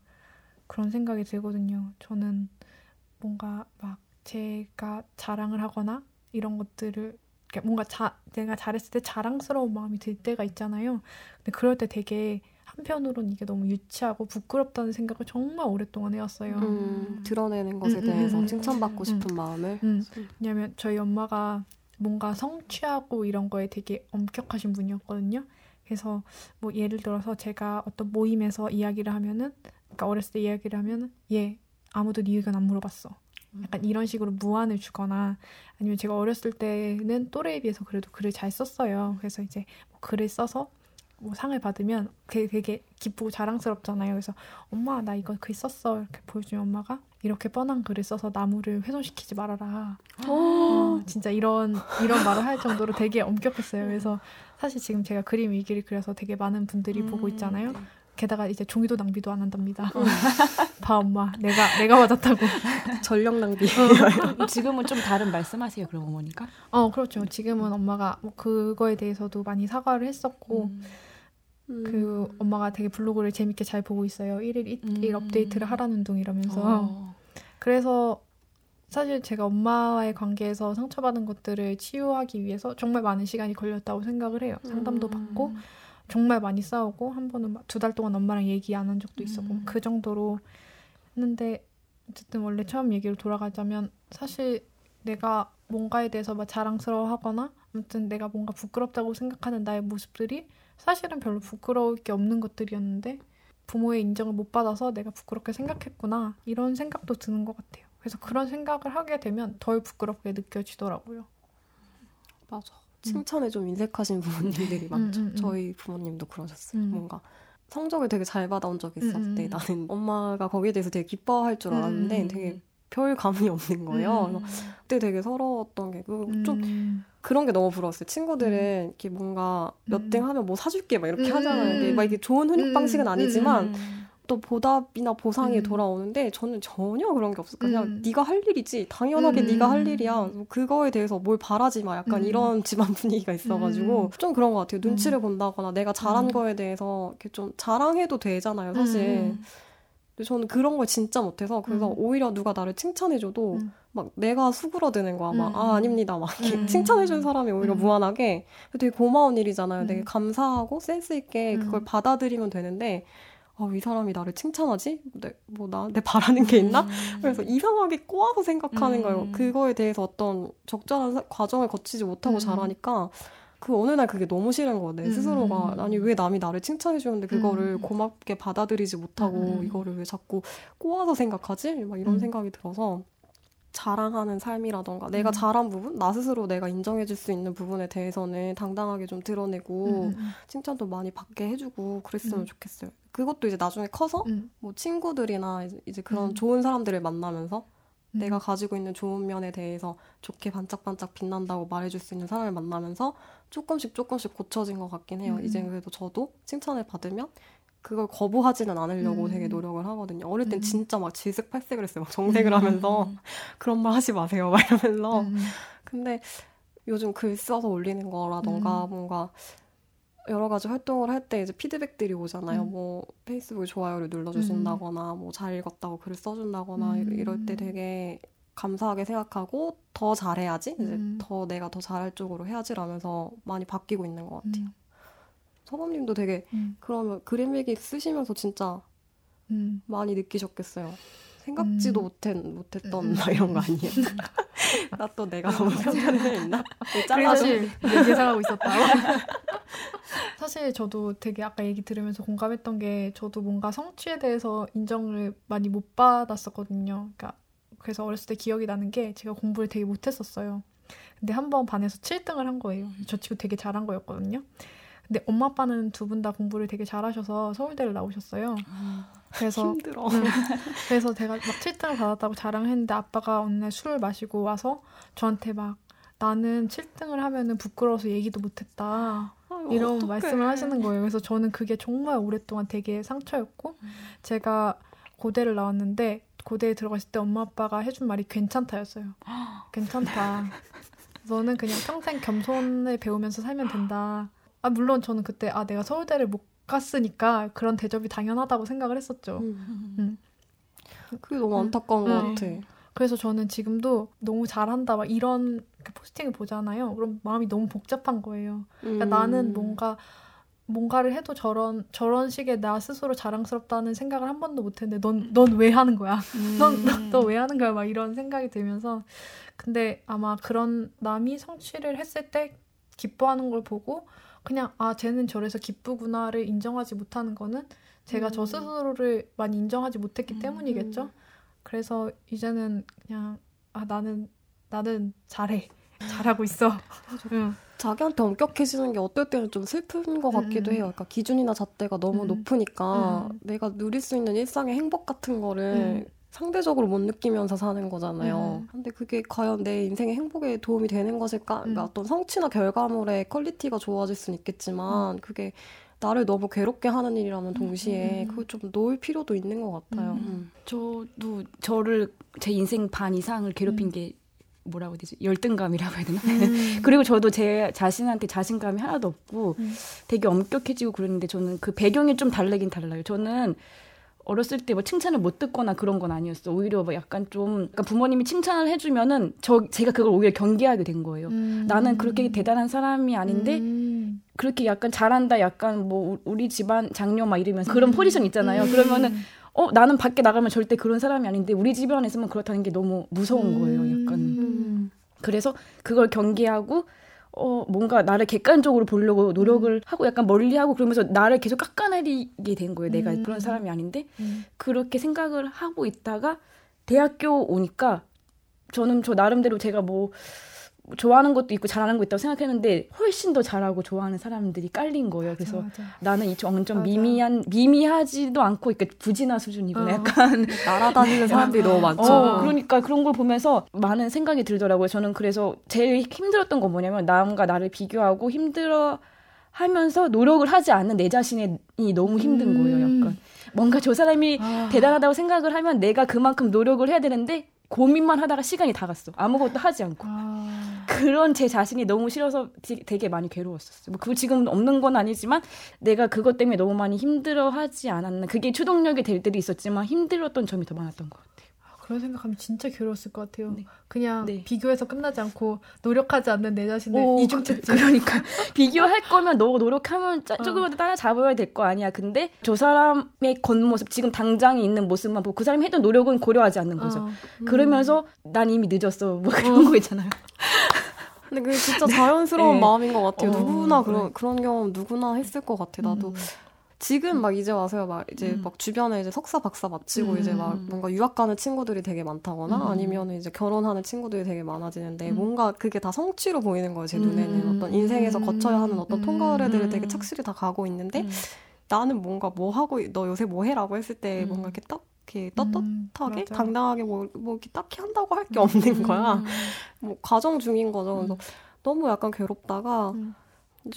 그런 생각이 들거든요. 저는 뭔가 막 제가 자랑을 하거나 이런 것들을 이렇게 뭔가 자, 내가 잘했을 때 자랑스러운 마음이 들 때가 있잖아요. 근데 그럴 때 되게 한편으로는 이게 너무 유치하고 부끄럽다는 생각을 정말 오랫동안 해왔어요. 음, 드러내는 것에 음, 음, 대해서 음, 칭찬받고 음, 싶은 마음을. 음, 왜냐면 저희 엄마가 뭔가 성취하고 이런 거에 되게 엄격하신 분이었거든요. 그래서 뭐 예를 들어서 제가 어떤 모임에서 이야기를 하면은 그러니까 어렸을 때 이야기를 하면은 얘 아무도 네 의견 안 물어봤어. 약간 이런 식으로 무안을 주거나 아니면 제가 어렸을 때는 또래에 비해서 그래도 글을 잘 썼어요. 그래서 이제 뭐 글을 써서 뭐 상을 받으면 되게, 되게 기쁘고 자랑스럽잖아요. 그래서 엄마 나 이거 글 썼어 이렇게 보여주면 엄마가 이렇게 뻔한 글을 써서 나무를 훼손시키지 말아라. 어, 진짜 이런 이런 말을 할 정도로 되게 엄격했어요. 그래서 사실 지금 제가 그림 일기를 그려서 되게 많은 분들이 보고 음, 있잖아요. 네. 게다가 이제 종이도 낭비도 안 한답니다. 봐 엄마 내가 내가 맞았다고. 전력 낭비. 지금은 좀 다른 말씀하세요. 그럼 어머니가? 어 그렇죠. 지금은 엄마가 뭐 그거에 대해서도 많이 사과를 했었고 음. 그 엄마가 되게 블로그를 재밌게 잘 보고 있어요. 일일 일 음. 업데이트를 하라는 둥 이러면서. 어. 그래서 사실 제가 엄마와의 관계에서 상처받은 것들을 치유하기 위해서 정말 많은 시간이 걸렸다고 생각을 해요. 상담도 받고 정말 많이 싸우고 한 번은 두 달 동안 엄마랑 얘기 안 한 적도 있었고 음. 그 정도로 했는데 어쨌든 원래 처음 얘기로 돌아가자면 사실 내가 뭔가에 대해서 막 자랑스러워하거나 아무튼 내가 뭔가 부끄럽다고 생각하는 나의 모습들이 사실은 별로 부끄러울 게 없는 것들이었는데 부모의 인정을 못 받아서 내가 부끄럽게 생각했구나 이런 생각도 드는 것 같아요. 그래서 그런 생각을 하게 되면 덜 부끄럽게 느껴지더라고요. 맞아. 칭찬에 좀 인색하신 부모님들이 많죠. 음, 음, 음. 저희 부모님도 그러셨어요. 음. 뭔가 성적을 되게 잘 받아온 적이 음, 때 음. 나는 엄마가 거기에 대해서 되게 기뻐할 줄 알았는데 음. 되게 별 감이 없는 거예요. 음. 그때 되게 서러웠던 게그좀 음. 그런 게 너무 부러웠어요. 친구들은 이렇게 뭔가 몇 음. 등 하면 뭐 사줄게 막 이렇게 음. 하잖아요. 이게 막 이게 좋은 훈육 음. 방식은 아니지만 음. 또 보답이나 보상이 음. 돌아오는데 저는 전혀 그런 게 없었어요. 그냥 음. 네가 할 일이지. 당연하게 음. 네가 할 일이야. 뭐 그거에 대해서 뭘 바라지 마. 약간 음. 이런 집안 분위기가 있어가지고 음. 좀 그런 것 같아요. 눈치를 본다거나 내가 잘한 음. 거에 대해서 이렇게 좀 자랑해도 되잖아요. 사실. 음. 근데 저는 그런 걸 진짜 못해서 그래서 음. 오히려 누가 나를 칭찬해줘도 음. 막 내가 수그러드는 거야. 막 음. 아 아닙니다. 막 이렇게 음. 칭찬해준 사람이 오히려 음. 무한하게 되게 고마운 일이잖아요. 되게 음. 감사하고 센스 있게 음. 그걸 받아들이면 되는데 아, 이 사람이 나를 칭찬하지? 내, 뭐, 나, 내 바라는 게 있나? 그래서 이상하게 꼬아서 생각하는 음. 거예요. 그거에 대해서 어떤 적절한 사- 과정을 거치지 못하고 음. 자라니까 그 어느 날 그게 너무 싫은 거야. 내 음. 스스로가. 아니, 왜 남이 나를 칭찬해주는데 그거를 음. 고맙게 받아들이지 못하고 음. 이거를 왜 자꾸 꼬아서 생각하지? 막 이런 음. 생각이 들어서 자랑하는 삶이라던가 내가 음. 잘한 부분, 나 스스로 내가 인정해줄 수 있는 부분에 대해서는 당당하게 좀 드러내고 음, 음, 칭찬도 많이 받게 해주고 그랬으면 음. 좋겠어요. 그것도 이제 나중에 커서 음, 뭐 친구들이나 이제, 그런 음. 좋은 사람들을 만나면서 음. 내가 가지고 있는 좋은 면에 대해서 좋게 반짝반짝 빛난다고 말해줄 수 있는 사람을 만나면서 조금씩 조금씩 고쳐진 것 같긴 해요. 음. 이제 그래도 저도 칭찬을 받으면 그걸 거부하지는 않으려고 음. 되게 노력을 하거든요. 어릴 땐 음. 진짜 막 질색팔색을 했어요. 막 정색을 하면서 그런 말 하지 마세요. 막 이러면서 음, 근데 요즘 글 써서 올리는 거라던가 음. 뭔가 여러 가지 활동을 할 때 이제 피드백들이 오잖아요. 음. 뭐 페이스북에 좋아요를 눌러주신다거나 뭐 잘 읽었다고 글을 써준다거나 음. 이럴 때 되게 감사하게 생각하고 더 잘해야지 이제 음. 더 내가 더 잘할 쪽으로 해야지라면서 많이 바뀌고 있는 것 같아요. 음, 서범님도 되게 음, 그러면 그림 일기 쓰시면서 진짜 음. 많이 느끼셨겠어요. 생각지도 음. 못했, 못했던 음. 막 이런 거 아니에요? 나 또 내가 너무 편견을 했나? 사실 예상하고 있었다. 사실 저도 되게 아까 얘기 들으면서 공감했던 게 저도 뭔가 성취에 대해서 인정을 많이 못 받았었거든요. 그러니까 그래서 어렸을 때 기억이 나는 게 제가 공부를 되게 못했었어요. 근데 한 번 반에서 7등을 한 거예요. 저 친구 되게 잘한 거였거든요. 근데 엄마 아빠는 두 분 다 공부를 되게 잘하셔서 서울대를 나오셨어요. 그래서 힘들어. 응. 그래서 제가 막 7등을 받았다고 자랑했는데 아빠가 어느 날 술을 마시고 와서 저한테 막 나는 7등을 하면은 부끄러워서 얘기도 못했다. 아유, 이런 어떡해. 말씀을 하시는 거예요. 그래서 저는 그게 정말 오랫동안 되게 상처였고 제가 고대를 나왔는데 고대에 들어갔을 때 엄마 아빠가 해준 말이 괜찮다였어요. 괜찮다. 너는 그냥 평생 겸손을 배우면서 살면 된다. 아 물론 저는 그때 아 내가 서울대를 못 갔으니까 그런 대접이 당연하다고 생각을 했었죠. 음. 음. 그게 너무 음. 안타까운 것 음. 같아. 그래서 저는 지금도 너무 잘한다 막 이런 그 포스팅을 보잖아요. 그럼 마음이 너무 복잡한 거예요. 그러니까 음. 나는 뭔가 뭔가를 해도 저런 저런 식의 나 스스로 자랑스럽다는 생각을 한 번도 못 했는데 넌 넌 왜 하는 거야? 음. 넌왜 하는 거야? 막 이런 생각이 들면서 근데 아마 그런 남이 성취를 했을 때 기뻐하는 걸 보고 그냥 아 쟤는 저래서 기쁘구나를 인정하지 못하는 거는 제가 저 음. 스스로를 많이 인정하지 못했기 음. 때문이겠죠. 그래서 이제는 그냥 아 나는 나는 잘해 잘하고 있어. 응. 자기한테 엄격해지는 게 어떨 때는 좀 슬픈 것 같기도 음. 해요. 그러니까 기준이나 잣대가 너무 음. 높으니까 음. 내가 누릴 수 있는 일상의 행복 같은 거를 음. 상대적으로 못 느끼면서 사는 거잖아요. 음. 근데 그게 과연 내 인생의 행복에 도움이 되는 것일까? 그러니까 음. 어떤 성취나 결과물의 quality가 좋아질 수는 있겠지만 그게 나를 너무 괴롭게 하는 일이라면 동시에 음. 그걸 좀 놓을 필요도 있는 것 같아요. 음. 음. 저도 저를 제 인생 반 이상을 괴롭힌 음. 게 뭐라고 해야 되지? 열등감이라고 해야 되나? 음. 그리고 저도 제 자신한테 자신감이 하나도 없고 음. 되게 엄격해지고 그랬는데 저는 그 배경이 좀 다르긴 달라요. 저는 어렸을 때 뭐 칭찬을 못 듣거나 그런 건 아니었어. 오히려 뭐 약간 좀 약간 부모님이 칭찬을 해주면은 저 제가 그걸 오히려 경계하게 된 거예요. 음. 나는 그렇게 대단한 사람이 아닌데 음. 그렇게 약간 잘한다 약간 뭐 우- 우리 집안 장녀 막 이러면서 그런 포지션 있잖아요. 음. 그러면은 어 나는 밖에 나가면 절대 그런 사람이 아닌데 우리 집안에서만 그렇다는 게 너무 무서운 거예요. 약간 음. 그래서 그걸 경계하고 어 뭔가 나를 객관적으로 보려고 노력을 하고 약간 멀리하고 그러면서 나를 계속 깎아내리게 된 거예요. 내가 음. 그런 사람이 아닌데 음. 그렇게 생각을 하고 있다가 대학교 오니까 저는 저 나름대로 제가 뭐 좋아하는 것도 있고 잘하는 거 있다고 생각했는데 훨씬 더 잘하고 좋아하는 사람들이 깔린 거예요. 그래서 맞아. 나는 이좀 좀 맞아. 미미한 미미하지도 않고 이렇게 부진한 수준이구나. 어. 약간 날아다니는 사람들이 너무 많죠. 어, 그러니까 그런 걸 보면서 많은 생각이 들더라고요. 저는 그래서 제일 힘들었던 건 뭐냐면 남과 나를 비교하고 힘들어 하면서 노력을 하지 않는 내 자신이 너무 힘든 거예요. 음. 약간 뭔가 저 사람이 아. 대단하다고 생각을 하면 내가 그만큼 노력을 해야 되는데 고민만 하다가 시간이 다 갔어. 아무것도 하지 않고. 아. 그런 제 자신이 너무 싫어서 되- 되게 많이 괴로웠었어요. 뭐 그거 지금 없는 건 아니지만 내가 그것 때문에 너무 많이 힘들어 하지 않았나. 그게 추동력이 될 때도 있었지만 힘들었던 점이 더 많았던 것 같아요. 그런 생각하면 진짜 괴로웠을 것 같아요. 네. 그냥 네. 비교해서 끝나지 않고 노력하지 않는 내 자신을 오, 이중채 그, 그러니까 비교할 거면 너 노력하면 짜- 조금이라도 따라잡아야 될 거 아니야. 근데 저 사람의 겉모습 지금 당장에 있는 모습만 보고 그 사람이 했던 노력은 고려하지 않는 거죠. 어. 그러면서 난 이미 늦었어. 뭐 그런 거 있잖아요. 근데 그게 진짜 자연스러운 네. 마음인 것 같아요. 어, 누구나. 그런 그런 경험 누구나 했을 것 같아. 나도 음. 지금 막 이제 와서요. 막 이제 음. 막 주변에 이제 석사 박사 마치고 음. 이제 막 뭔가 유학 가는 친구들이 되게 많다거나 음. 아니면 이제 결혼하는 친구들이 되게 많아지는데 음. 뭔가 그게 다 성취로 보이는 거예요. 제 음. 눈에는 어떤 인생에서 거쳐야 하는 어떤 음. 통과의례들을 되게 음. 착실히 다 가고 있는데 음. 나는 뭔가 뭐 하고 너 요새 뭐 해라고 했을 때 음. 뭔가 이렇게 딱 이렇게 떳떳하게 음. 당당하게 뭐, 뭐 이렇게 딱히 한다고 할 게 없는 거야. 음. 뭐 과정 중인 거죠. 그래서 너무 약간 괴롭다가 음.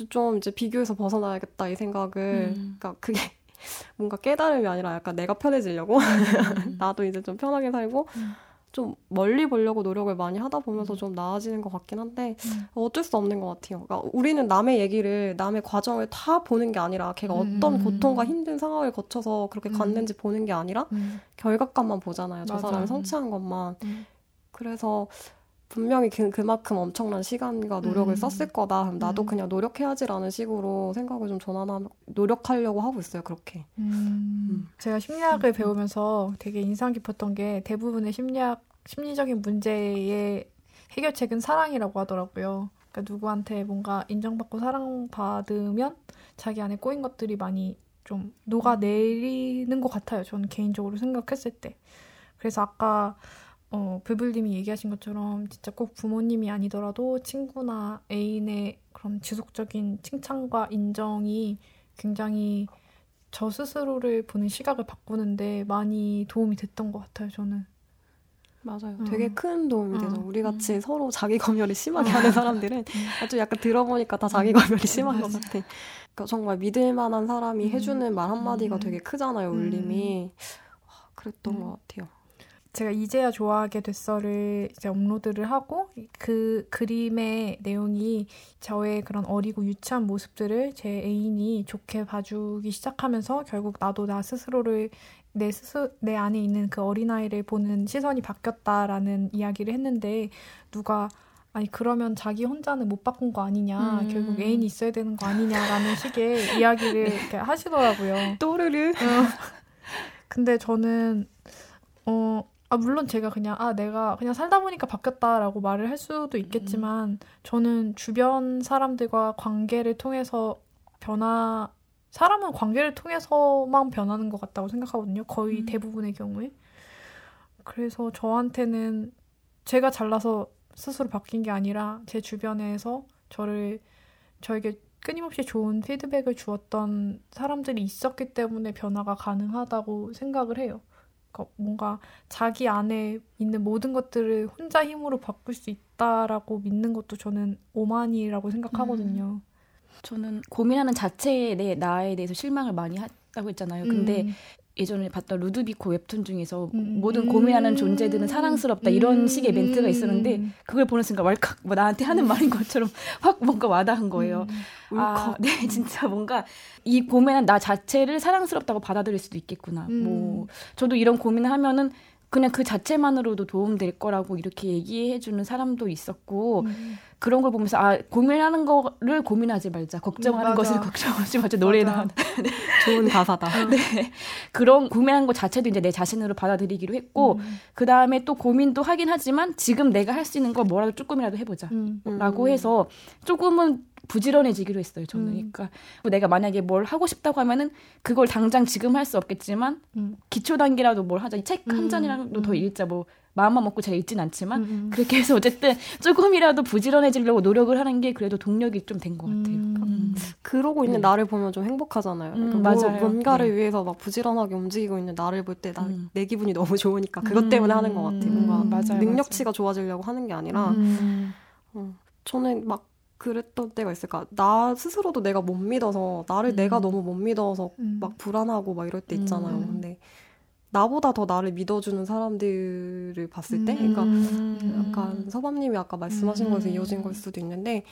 좀 이제 비교에서 벗어나야겠다 이 생각을 음. 그러니까 그게 뭔가 깨달음이 아니라 약간 내가 편해지려고 음. 나도 이제 좀 편하게 살고 음. 좀 멀리 보려고 노력을 많이 하다 보면서 좀 나아지는 것 같긴 한데 음. 어쩔 수 없는 것 같아요. 그러니까 우리는 남의 얘기를 남의 과정을 다 보는 게 아니라 걔가 어떤 음. 고통과 힘든 상황을 거쳐서 그렇게 음. 갔는지 보는 게 아니라 음. 결과값만 보잖아요. 저 맞아. 사람이 성취한 것만. 음. 그래서 분명히 그, 그만큼 엄청난 시간과 노력을 음. 썼을 거다. 그럼 나도 음. 그냥 노력해야지라는 식으로 생각을 좀 전환하 노력하려고 하고 있어요. 그렇게. 음, 제가 심리학을 배우면서 되게 인상 깊었던 게 대부분의 심리학 심리적인 문제의 해결책은 사랑이라고 하더라고요. 그러니까 누구한테 뭔가 인정받고 사랑받으면 자기 안에 꼬인 것들이 많이 좀 녹아내리는 것 같아요. 저는 개인적으로 생각했을 때. 그래서 아까 어, 불불님이 얘기하신 것처럼 진짜 꼭 부모님이 아니더라도 친구나 애인의 그런 지속적인 칭찬과 인정이 굉장히 저 스스로를 보는 시각을 바꾸는데 많이 도움이 됐던 것 같아요, 저는. 맞아요. 음. 되게 큰 도움이 되죠. 음. 우리 같이 서로 자기 검열이 심하게 하는 사람들은 좀 약간 들어보니까 다 자기 검열이 심한 것. 같아. 그러니까 정말 믿을 만한 사람이 음. 해주는 말 한마디가 음. 되게 크잖아요, 울림이. 와, 그랬던 음. 것 같아요. 제가 이제야 좋아하게 됐어를 이제 업로드를 하고 그 그림의 내용이 저의 그런 어리고 유치한 모습들을 제 애인이 좋게 봐주기 시작하면서 결국 나도 나 스스로를 내 스스 내 안에 있는 그 어린아이를 보는 시선이 바뀌었다라는 이야기를 했는데 누가 아니 그러면 자기 혼자는 못 바꾼 거 아니냐 음. 결국 애인이 있어야 되는 거 아니냐라는 식의 이야기를 이렇게 하시더라고요. 또르르. 근데 저는 어 아, 물론 제가 그냥 아 내가 그냥 살다 보니까 바뀌었다라고 말을 할 수도 있겠지만 저는 주변 사람들과 관계를 통해서 변화 사람은 관계를 통해서만 변하는 것 같다고 생각하거든요. 거의 음. 대부분의 경우에. 그래서 저한테는 제가 잘나서 스스로 바뀐 게 아니라 제 주변에서 저를 저에게 끊임없이 좋은 피드백을 주었던 사람들이 있었기 때문에 변화가 가능하다고 생각을 해요. 그러니까 뭔가 자기 안에 있는 모든 것들을 혼자 힘으로 바꿀 수 있다라고 믿는 것도 저는 오만이라고 생각하거든요. 저는 고민하는 자체에 내 나에 대해서 실망을 많이 했다고 했잖아요. 근데 음. 예전에 봤던 루드비코 웹툰 중에서 음. 모든 고민하는 존재들은 사랑스럽다 이런 음. 식의 멘트가 있었는데 그걸 보는 순간 왈칵 뭐 나한테 하는 말인 것처럼 확 뭔가 와닿은 거예요. 음. 아, 네, 진짜 뭔가 이 고민한 나 자체를 사랑스럽다고 받아들일 수도 있겠구나. 음. 뭐 저도 이런 고민을 하면은 그냥 그 자체만으로도 도움될 거라고 이렇게 얘기해 주는 사람도 있었고 음. 그런 걸 보면서 아 고민하는 거를 고민하지 말자 걱정하는 음. 것을 걱정하지 말자 맞아. 나온 좋은 가사다. 네 그런 고민하는 것 자체도 이제 내 자신으로 받아들이기로 했고 음. 그 다음에 또 고민도 하긴 하지만 지금 내가 할 수 있는 거 뭐라도 조금이라도 해보자 음. 음. 라고 해서 조금은 부지런해지기로 했어요 저는 음. 그러니까 뭐 내가 만약에 뭘 하고 싶다고 하면은 그걸 당장 지금 할 수 없겠지만 음. 기초 단계라도 뭘 하자 책한 음. 잔이라도 더 음. 읽자 뭐 마음만 먹고 잘 읽진 않지만 음, 음. 그렇게 해서 어쨌든 조금이라도 부지런해지려고 노력을 하는 게 그래도 동력이 좀 된 것 같아요. 음. 음. 그러고 있는 네. 나를 보면 좀 행복하잖아요. 음, 그러니까 뭐- 맞아요. 뭔가를 네. 위해서 막 부지런하게 움직이고 있는 나를 볼때 음. 내 기분이 너무 좋으니까 그것 때문에 하는 것 같아요. 음, 뭔가 맞아요, 능력치가 좋아지려고 하는 게 아니라 음. 어, 저는 막 그랬던 때가 있을까. 나 스스로도 내가 못 믿어서 나를 음. 내가 너무 못 믿어서 음. 막 불안하고 막 이럴 때 있잖아요. 음. 근데 나보다 더 나를 믿어주는 사람들을 봤을 때, 그러니까 음. 약간 서밤님이 아까 말씀하신 음. 거에서 이어진 걸 수도 있는데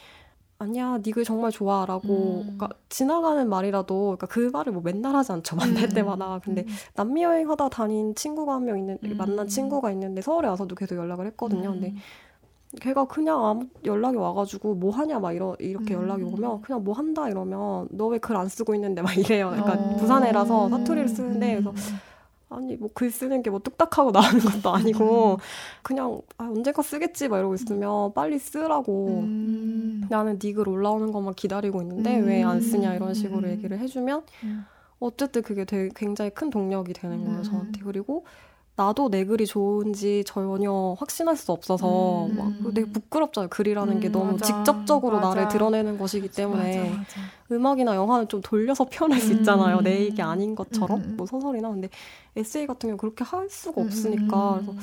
아니야 니글 정말 좋아라고 음. 그러니까 지나가는 말이라도 그러니까 그 말을 뭐 맨날 하지 않죠 만날 음. 때마다 근데 남미 여행하다 다닌 친구가 한 명 있는 음. 만난 친구가 있는데 서울에 와서도 계속 연락을 했거든요 근데 음. 걔가 그냥 아무 연락이 와가지고 뭐 하냐 막 이러 이렇게 음. 연락이 오면 그냥 뭐 한다 이러면 너 왜 글 안 쓰고 있는데 막 이래요 그러니까 어. 부산 애라서 사투리를 쓰는데 그래서 아니 뭐 글 쓰는 게 뭐 뚝딱하고 나오는 것도 아니고 그냥 아, 언젠가 쓰겠지 막 이러고 있으면 빨리 쓰라고 음. 나는 네 글 올라오는 것만 기다리고 있는데 음. 왜안 쓰냐 이런 식으로 음. 얘기를 해주면 음. 어쨌든 그게 되게 굉장히 큰 동력이 되는 거예요 음. 저한테 그리고 나도 내 글이 좋은지 전혀 확신할 수 없어서 음. 막 되게 부끄럽잖아요 글이라는 게 음, 너무 맞아. 직접적으로 맞아. 나를 드러내는 것이기 때문에 맞아. 음악이나 영화는 좀 돌려서 표현할 수 음. 있잖아요 내 얘기 아닌 것처럼 음, 음. 뭐 소설이나 근데 에세이 같은 경우 그렇게 할 수가 음, 없으니까 음. 그래서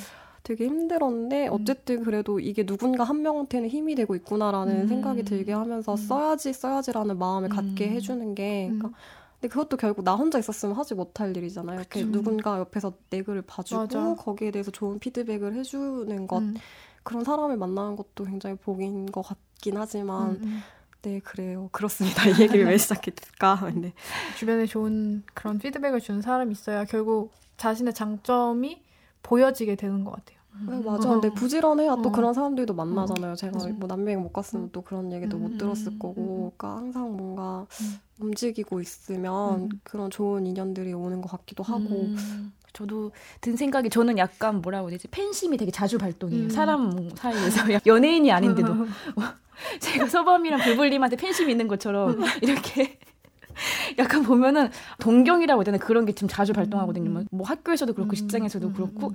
되게 힘들었는데 어쨌든 그래도 이게 누군가 한 명한테는 힘이 되고 있구나라는 음. 생각이 들게 하면서 음. 써야지 써야지라는 마음을 음. 갖게 해주는 게 음. 그러니까 근데 그것도 결국 나 혼자 있었으면 하지 못할 일이잖아요. 이렇게. 누군가 옆에서 내 글을 봐주고 맞아. 거기에 대해서 좋은 피드백을 해주는 것 음. 그런 사람을 만나는 것도 굉장히 복인 것 같긴 하지만 음, 음. 네 그래요 그렇습니다 이 얘기를 왜 시작했을까 근데 주변에 좋은 그런 피드백을 주는 사람이 있어야 결국 자신의 장점이 보여지게 되는 것 같아요. 네, 맞아. 근데 부지런해야 또 어. 그런 사람들도 만나잖아요. 제가. 뭐 남여행 못 갔으면 또 그런 얘기도 음, 못 들었을 음, 거고. 그러니까 항상 뭔가 음. 움직이고 있으면 음. 그런 좋은 인연들이 오는 것 같기도 하고. 음. 저도 든 생각이 저는 약간 뭐라고 해야 되지 팬심이 되게 자주 발동해요 음. 사람 사이에서 연예인이 아닌데도 제가 서범이랑 불불님한테 팬심이 있는 것처럼 이렇게 약간 보면은 동경이라고 해야 되나 그런 게좀 자주 발동하거든요. 뭐- 뭐 학교에서도 그렇고 음, 직장에서도 음, 그렇고 음.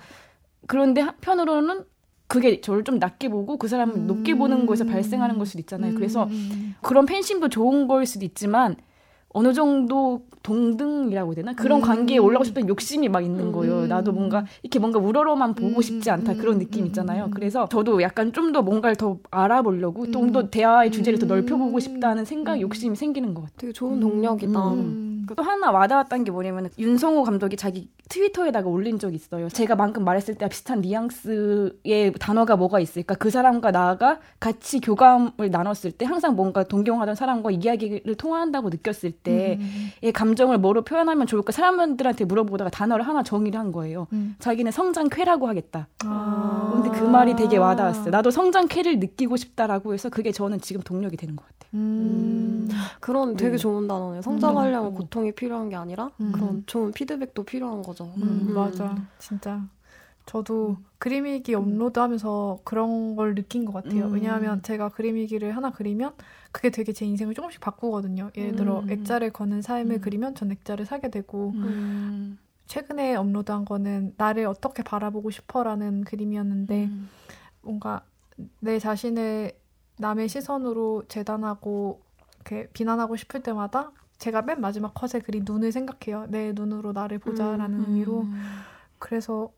그런데 한편으로는 그게 저를 좀 낮게 보고 그 사람을 음. 높게 보는 거에서 발생하는 걸 수도 있잖아요. 그래서 음. 그런 팬심도 좋은 거일 수도 있지만 어느 정도 동등이라고 되나 그런 음. 관계에 올라가고 싶다는 욕심이 막 있는 거예요. 음. 나도 뭔가 이렇게 뭔가 우러러만 보고 음. 싶지 않다 그런 음. 느낌 있잖아요. 음. 그래서 저도 약간 좀 더 뭔가를 더 알아보려고 음. 좀더 대화의 주제를 더 음. 넓혀보고 싶다는 생각, 음. 욕심이 생기는 것 같아요. 되게 좋은 동력이다. 음. 또 하나 와닿았던 게 뭐냐면 윤성호 감독이 자기 트위터에다가 올린 적이 있어요. 제가 방금 말했을 때 비슷한 뉘앙스의 단어가 뭐가 있을까? 그 사람과 나가 같이 교감을 나눴을 때 항상 뭔가 동경하던 사람과 이야기를 통한다고 느꼈을 때의 음. 감정을 뭐로 표현하면 좋을까? 사람들한테 물어보다가 단어를 하나 정의를 한 거예요. 음. 자기는 성장쾌라고 하겠다. 아. 근데 그 말이 되게 와닿았어요. 나도 성장쾌를 느끼고 싶다라고 해서 그게 저는 지금 동력이 되는 것 같아요. 음. 그런 되게 네. 좋은 단어네요. 성장하려면 음. 고통이 필요한 게 아니라 음. 그런 좋은 피드백도 필요한 거죠. 음, 음. 맞아. 진짜. 저도 그림일기 업로드하면서 그런 걸 느낀 것 같아요. 음. 왜냐하면 제가 그림일기를 하나 그리면 그게 되게 제 인생을 조금씩 바꾸거든요. 예를 들어 음. 액자를 거는 삶을 음. 그리면 전 액자를 사게 되고 음. 최근에 업로드한 거는 나를 어떻게 바라보고 싶어라는 그림이었는데 음. 뭔가 내 자신을 남의 시선으로 재단하고 이렇게 비난하고 싶을 때마다 제가 맨 마지막 컷에 그린 눈을 생각해요. 내 눈으로 나를 보자라는 음. 의미로. 그래서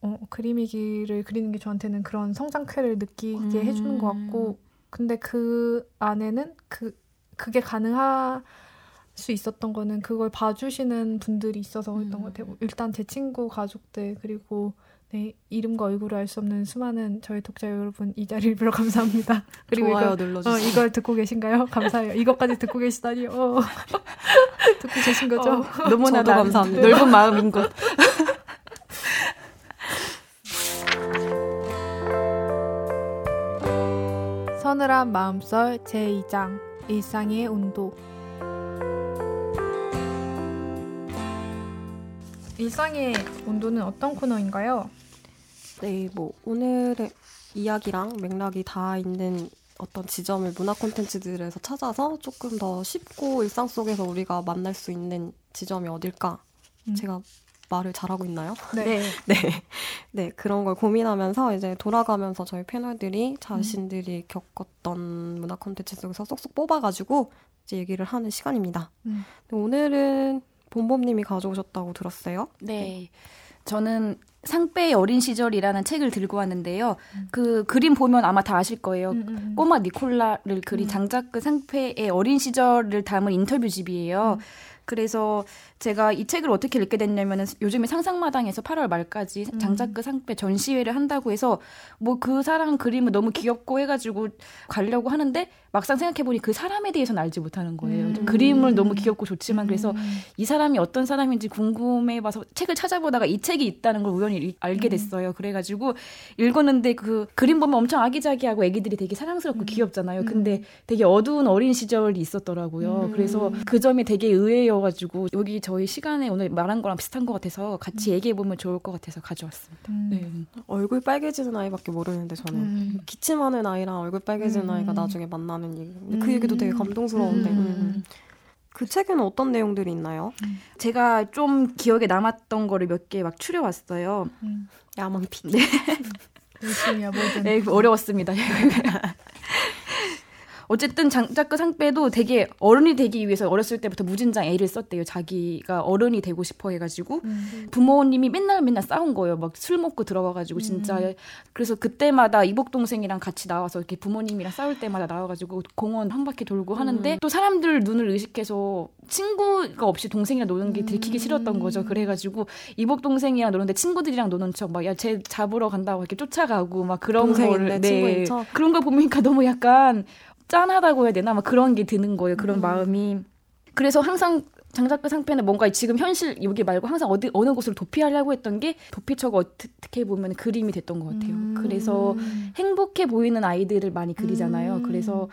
어, 그림이기를 그리는 게 저한테는 그런 성장쾌를 느끼게 음. 해주는 것 같고 근데 그 안에는 그 그게 가능할 수 있었던 거는 그걸 봐주시는 분들이 있어서였던 음. 것 같아요. 일단 제 친구 가족들 그리고 네, 이름과 얼굴을 알 수 없는 수많은 저희 독자 여러분 이 자리를 빌어 감사합니다. 그리고 좋아요 이거, 눌러주세요. 어, 이걸 듣고 계신가요? 감사해요. 이것까지 듣고 계시다니요. 어. 듣고 계신 거죠? 어, 너무나 저도 나- 감사합니다. 넓은 마음인 것. 서늘한 마음썰 제2장 일상의 온도 일상의 온도는 어떤 코너인가요? 네, 뭐 오늘의 이야기랑 맥락이 다 있는 어떤 지점을 문화 콘텐츠들에서 찾아서 조금 더 쉽고 일상 속에서 우리가 만날 수 있는 지점이 어딜까? 음. 제가 말을 잘하고 있나요? 네. 네. 네, 그런 걸 고민하면서 이제 돌아가면서 저희 패널들이 자신들이 겪었던 문화 콘텐츠 속에서 쏙쏙 뽑아가지고 이제 얘기를 하는 시간입니다. 음. 근데 오늘은 봄봄님이 가져오셨다고 들었어요. 네. 저는 상배의 어린 시절이라는 책을 들고 왔는데요. 음. 그 그림 보면 아마 다 아실 거예요. 음, 음, 음. 꼬마 니콜라를 그린 음. 장자크 상패의 어린 시절을 담은 인터뷰집이에요. 음. 그래서 제가 이 책을 어떻게 읽게 됐냐면은 요즘에 상상마당에서 8월 말까지 음. 장자크 상패 전시회를 한다고 해서 뭐 그 사람 그림은 너무 귀엽고 해가지고 가려고 하는데 막상 생각해보니 그 사람에 대해서는 알지 못하는 거예요. 음. 그림을 너무 귀엽고 좋지만 그래서 음. 이 사람이 어떤 사람인지 궁금해봐서 책을 찾아보다가 이 책이 있다는 걸 우연히 일- 알게 음. 됐어요. 그래가지고 읽었는데 그 그림 보면 엄청 아기자기하고 애기들이 되게 사랑스럽고 음. 귀엽잖아요. 음. 근데 되게 어두운 어린 시절이 있었더라고요. 음. 그래서 그 점이 되게 의외여가지고 여기 저희 시간에 오늘 말한 거랑 비슷한 것 같아서 같이 얘기해 보면 좋을 것 같아서 가져왔습니다. 음. 네. 얼굴 빨개지는 아이밖에 모르는데 저는 음. 기침하는 아이랑 얼굴 빨개지는 음. 아이가 나중에 만나는 얘기. 근데 그 음. 얘기도 되게 감동스러운데. 음. 음. 그 책에는 어떤 내용들이 있나요? 제가 좀 기억에 남았던 거를 몇 개 막 추려왔어요. 음. 야망 피. 네. 열심히야 뭐든. 네, 어려웠습니다. 어쨌든 장자크 상빼도 되게 어른이 되기 위해서 어렸을 때부터 무진장 애를 썼대요. 자기가 어른이 되고 싶어 해가지고 음. 부모님이 맨날 맨날 싸운 거예요. 막 술 먹고 들어가가지고 진짜 그래서 그때마다 이복 동생이랑 같이 나와서 이렇게 부모님이랑 싸울 때마다 나와가지고 공원 한 바퀴 돌고 하는데 또 사람들 눈을 의식해서 친구가 없이 동생이랑 노는 게 들키기 싫었던 거죠. 그래가지고 이복 동생이랑 노는데 친구들이랑 노는 척 막 야 쟤 잡으러 간다고 이렇게 쫓아가고 막 그런 거를 친구인 척? 그런 걸 보니까 너무 약간 짠하다고 해야 되나 막 그런 게 드는 거예요. 그런 음. 마음이. 그래서 항상 장작가 상패는 뭔가 지금 현실 여기 말고 항상 어디 어느 곳을 도피하려고 했던 게 도피처가 어떻게 보면 그림이 됐던 것 같아요. 음. 그래서 행복해 보이는 아이들을 많이 그리잖아요. 음. 그래서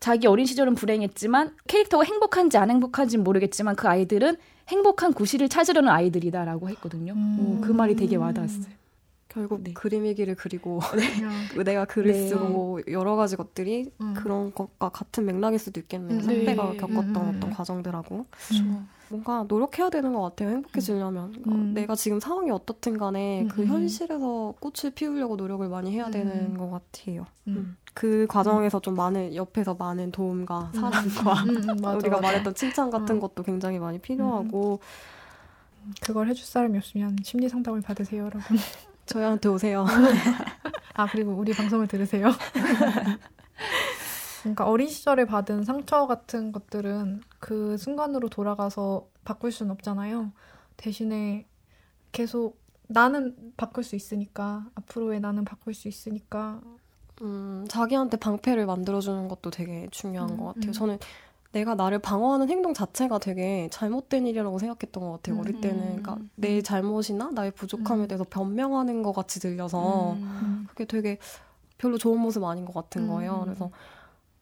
자기 어린 시절은 불행했지만 캐릭터가 행복한지 안 행복한지는 모르겠지만 그 아이들은 행복한 구실을 찾으려는 아이들이다라고 했거든요. 음. 어, 그 말이 되게 와닿았어요. 결국 네. 그림이기를 그리고 그냥 내가 글을 네. 쓰고 여러 가지 것들이 음. 그런 것과 같은 맥락일 수도 있겠네요. 음, 선배가 네. 겪었던 음. 어떤 과정들하고 음. 뭔가 노력해야 되는 것 같아요. 행복해지려면 어, 음. 내가 지금 상황이 어떻든 간에 그 음. 현실에서 꽃을 피우려고 노력을 많이 해야 음. 되는 것 같아요. 음. 그 과정에서 좀 많은 옆에서 많은 도움과 사랑과 맞아, 우리가 맞아. 말했던 칭찬 같은 음. 것도 굉장히 많이 필요하고 그걸 해줄 사람이 없으면 심리 상담을 받으세요, 여러분. 저희한테 오세요. 아 그리고 우리 방송을 들으세요. 그러니까 어린 시절에 받은 상처 같은 것들은 그 순간으로 돌아가서 바꿀 수는 없잖아요. 대신에 계속 나는 바꿀 수 있으니까 앞으로의 나는 바꿀 수 있으니까 음, 자기한테 방패를 만들어주는 것도 되게 중요한 음, 것 같아요. 음. 저는 내가 나를 방어하는 행동 자체가 되게 잘못된 일이라고 생각했던 것 같아요. 어릴 음, 때는. 그러니까 내 잘못이나 나의 부족함에 음. 대해서 변명하는 것 같이 들려서 음. 그게 되게 별로 좋은 모습 아닌 것 같은 음. 거예요. 그래서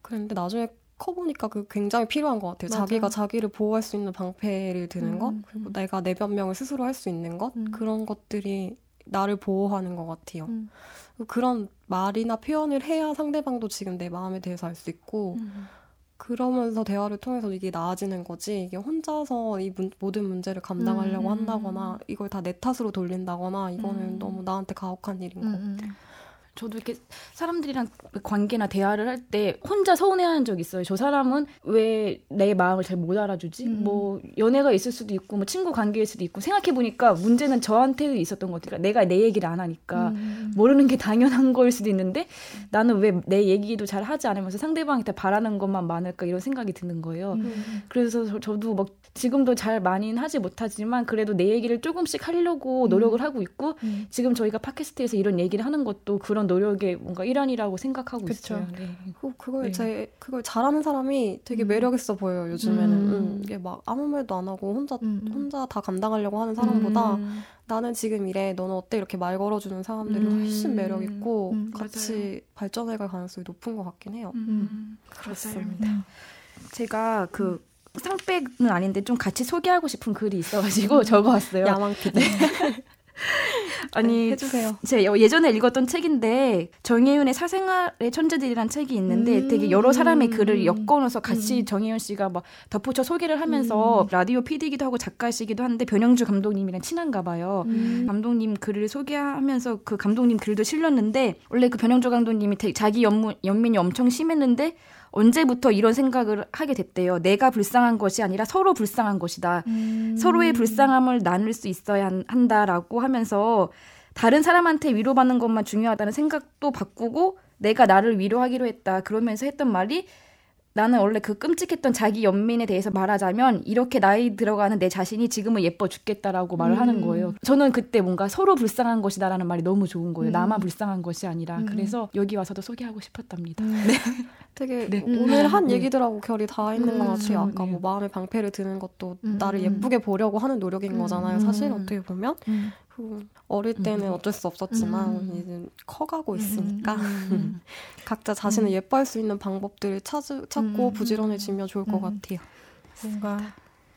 그랬는데 나중에 커보니까 그 굉장히 필요한 것 같아요. 맞아. 자기가 자기를 보호할 수 있는 방패를 드는 음, 것, 음, 그리고 음. 내가 내 변명을 스스로 할 수 있는 것, 음. 그런 것들이 나를 보호하는 것 같아요. 음. 그런 말이나 표현을 해야 상대방도 지금 내 마음에 대해서 알 수 있고, 음. 그러면서 대화를 통해서 이게 나아지는 거지, 이게 혼자서 이 문- 모든 문제를 감당하려고 음. 한다거나, 이걸 다 내 탓으로 돌린다거나, 이거는 음. 너무 나한테 가혹한 일인 거. 음, 음. 저도 이렇게 사람들이랑 관계나 대화를 할 때 혼자 서운해하는 적 있어요. 저 사람은 왜 내 마음을 잘 못 알아주지? 음. 뭐 연애가 있을 수도 있고 뭐 친구 관계일 수도 있고 생각해 보니까 문제는 저한테도 있었던 것 같아요. 그러니까 내가 내 얘기를 안 하니까 음. 모르는 게 당연한 거일 수도 있는데 나는 왜 내 얘기도 잘 하지 않으면서 상대방한테 바라는 것만 많을까 이런 생각이 드는 거예요. 음. 그래서 저, 저도 막 지금도 잘 많이는 하지 못하지만 그래도 내 얘기를 조금씩 하려고 노력을 하고 있고 음. 지금 저희가 팟캐스트에서 이런 얘기를 하는 것도 그런 노력의 뭔가 일환이라고 생각하고 그쵸. 있어요. 네. 그- 그걸 네. 제 그걸 잘하는 사람이 되게 음. 매력 있어 보여요. 요즘에는 음. 음, 이게 막 아무 말도 안 하고 혼자 음, 음. 혼자 다 감당하려고 하는 사람보다 음. 나는 지금 이래 너는 어때 이렇게 말 걸어주는 사람들이 음. 훨씬 매력 있고 음, 같이 발전해갈 가능성이 높은 것 같긴 해요. 음. 그렇습니다. 음. 제가 그 상백은 아닌데 좀 같이 소개하고 싶은 글이 있어가지고 적어왔어요. 야망 PD 아니 해주세요. 제가 예전에 읽었던 책인데 정혜윤의 사생활의 천재들이란 책이 있는데 음. 되게 여러 사람의 글을 엮어넣어서 같이 음. 정혜윤 씨가 막 덧붙여 소개를 하면서 라디오 PD이기도 하고 작가시기도 한데 변영주 감독님이랑 친한가 봐요. 음. 감독님 글을 소개하면서 그 감독님 글도 실렸는데 원래 그 변영주 감독님이 자기 연문, 연민이 엄청 심했는데 언제부터 이런 생각을 하게 됐대요. 내가 불쌍한 것이 아니라 서로 불쌍한 것이다. 음. 서로의 불쌍함을 나눌 수 있어야 한- 한다라고 하면서 다른 사람한테 위로받는 것만 중요하다는 생각도 바꾸고 내가 나를 위로하기로 했다. 그러면서 했던 말이 나는 원래 그 끔찍했던 자기 연민에 대해서 말하자면 이렇게 나이 들어가는 내 자신이 지금은 예뻐 죽겠다라고 말을 음. 하는 거예요. 저는 그때 뭔가 서로 불쌍한 것이다라는 말이 너무 좋은 거예요. 음. 나만 불쌍한 것이 아니라 음. 그래서 여기 와서도 소개하고 싶었답니다. 음. 되게 네. 오늘 한 네. 얘기들하고 결이 다 있는 것 음, 같아요. 아까 네. 뭐 마음의 방패를 드는 것도 음, 나를 음. 예쁘게 보려고 하는 노력인 음, 거잖아요. 음. 사실 어떻게 보면 어릴 때는 음. 어쩔 수 없었지만 음. 이제 커가고 음, 있으니까 음. 각자 자신을 음. 예뻐할 수 있는 방법들을 찾, 찾고 음. 부지런해지면 좋을 것 음. 같아요. 뭔가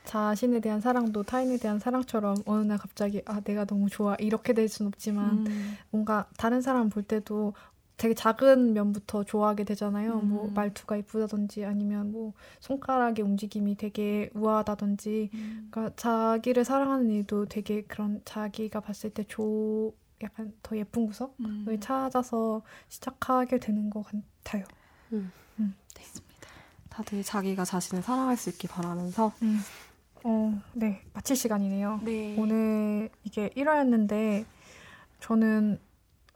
자신에 대한 사랑도 타인에 대한 사랑처럼 어느 날 갑자기 아 내가 너무 좋아 이렇게 될 순 없지만 음. 뭔가 다른 사람 볼 때도 되게 작은 면부터 좋아하게 되잖아요. 뭐 음. 말투가 이쁘다든지 아니면 뭐 손가락의 움직임이 되게 우아하다든지 음. 그러니까 자기를 사랑하는 일도 되게 그런 자기가 봤을 때조 약간 더 예쁜 구석을 음. 찾아서 시작하게 되는 것 같아요. 다들 자기가 자신을 사랑할 수 있길 바라면서 어, 네 마칠 시간이네요. 네. 오늘 이게 1화였는데 저는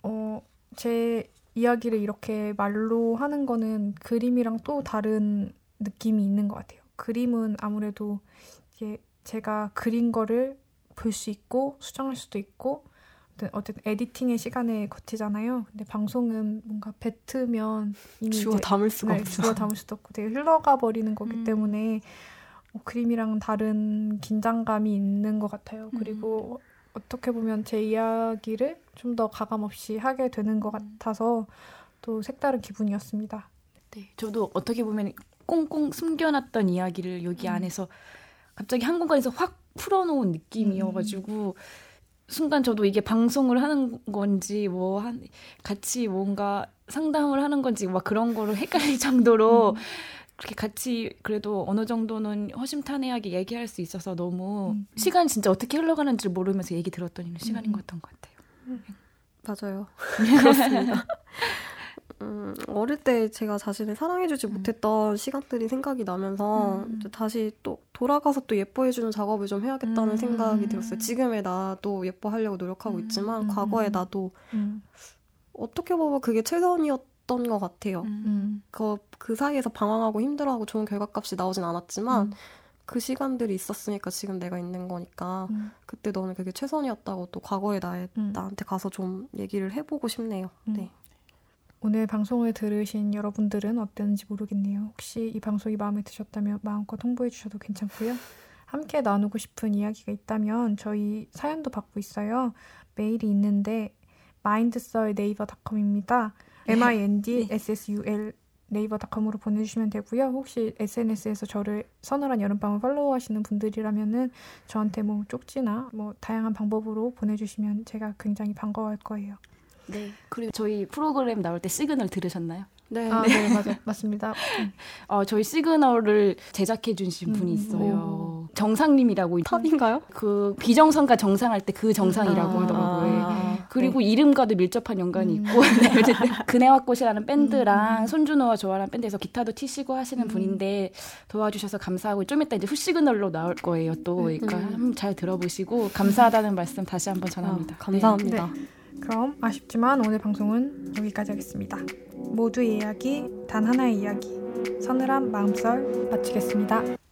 어, 제 이야기를 이렇게 말로 하는 거는 그림이랑 또 다른 느낌이 있는 것 같아요. 그림은 아무래도 이게 제가 그린 거를 볼 수 있고 수정할 수도 있고 어쨌든- 에디팅의 시간에 거치잖아요. 근데 방송은 뭔가 뱉으면 이미 주워 이제 담을 수가 네, 없어. 주워 담을 수도 없고 되게 흘러가 버리는 거기 음. 때문에 어, 그림이랑 다른 긴장감이 있는 것 같아요. 그리고 어떻게 보면 제 이야기를 좀 더 가감 없이 하게 되는 것 같아서 또 색다른 기분이었습니다. 네, 저도 어떻게 보면 꽁꽁 숨겨놨던 이야기를 여기 음. 안에서 갑자기 한 공간에서 확 풀어놓은 느낌이어가지고 순간 저도 이게 방송을 하는 건지 뭐 한 같이 뭔가 상담을 하는 건지 막 그런 거를 헷갈릴 정도로 음. 그렇게 같이 그래도 어느 정도는 허심탄회하게 얘기할 수 있어서 너무 음. 시간 진짜 어떻게 흘러가는지 모르면서 얘기 들었던 시간인 음. 것 같던 것 같아요. 맞아요. 그렇습니다. 음, 어릴 때 제가 자신을 사랑해주지 음. 못했던 시간들이 생각이 나면서 음. 다시 또 돌아가서 또 예뻐해주는 작업을 좀 해야겠다는 음. 생각이 들었어요. 지금의 나도 예뻐하려고 노력하고 음. 있지만 음. 과거의 나도 음, 어떻게 보면 그게 최선이었 던 것 같아요. 음, 그, 그 사이에서 방황하고 힘들어하고 좋은 결과값이 나오진 않았지만 음. 그 시간들이 있었으니까 지금 내가 있는 거니까 음, 그때 너는 그게 최선이었다고 또 과거의 나의 음. 나한테 가서 좀 얘기를 해보고 싶네요. 음. 네. 오늘 방송을 들으신 여러분들은 어땠는지 모르겠네요. 혹시 이 방송이 마음에 드셨다면 마음껏 홍보해 주셔도 괜찮고요. 함께 나누고 싶은 이야기가 있다면 저희 사연도 받고 있어요. 메일이 있는데 네이버닷컴입니다. M i n d s s u l 네이버닷컴으로 보내주시면 되고요. 혹시 SNS에서 저를 서늘한 여름밤을 팔로우하시는 분들이라면은 저한테 뭐 쪽지나 뭐 다양한 방법으로 보내주시면 제가 굉장히 반가워할 거예요. 네. 그리고 저희 프로그램 나올 때 시그널 들으셨나요? 네. 아, 네, 맞아, 맞습니다. 어, 저희 시그널을 제작해 주신 분이 음, 있어요. 정상님이라고 탑인가요? 그 비정상과 정상할 때 그 정상이라고 아. 하더라고요. 그리고 이름과도 밀접한 연관이 있고 네, 어쨌든 그네와 꽃이라는 밴드랑 손준호와 조아라는 밴드에서 기타도 치시고 하시는 분인데 도와주셔서 감사하고 좀 이따 이제 후시그널로 나올 거예요 또 그러니까 한번 잘 들어보시고 감사하다는 말씀 다시 한번 전합니다. 아, 감사합니다. 그럼 아쉽지만 오늘 방송은 여기까지 하겠습니다. 모두의 이야기, 단 하나의 이야기. 서늘한 마음썰 마치겠습니다.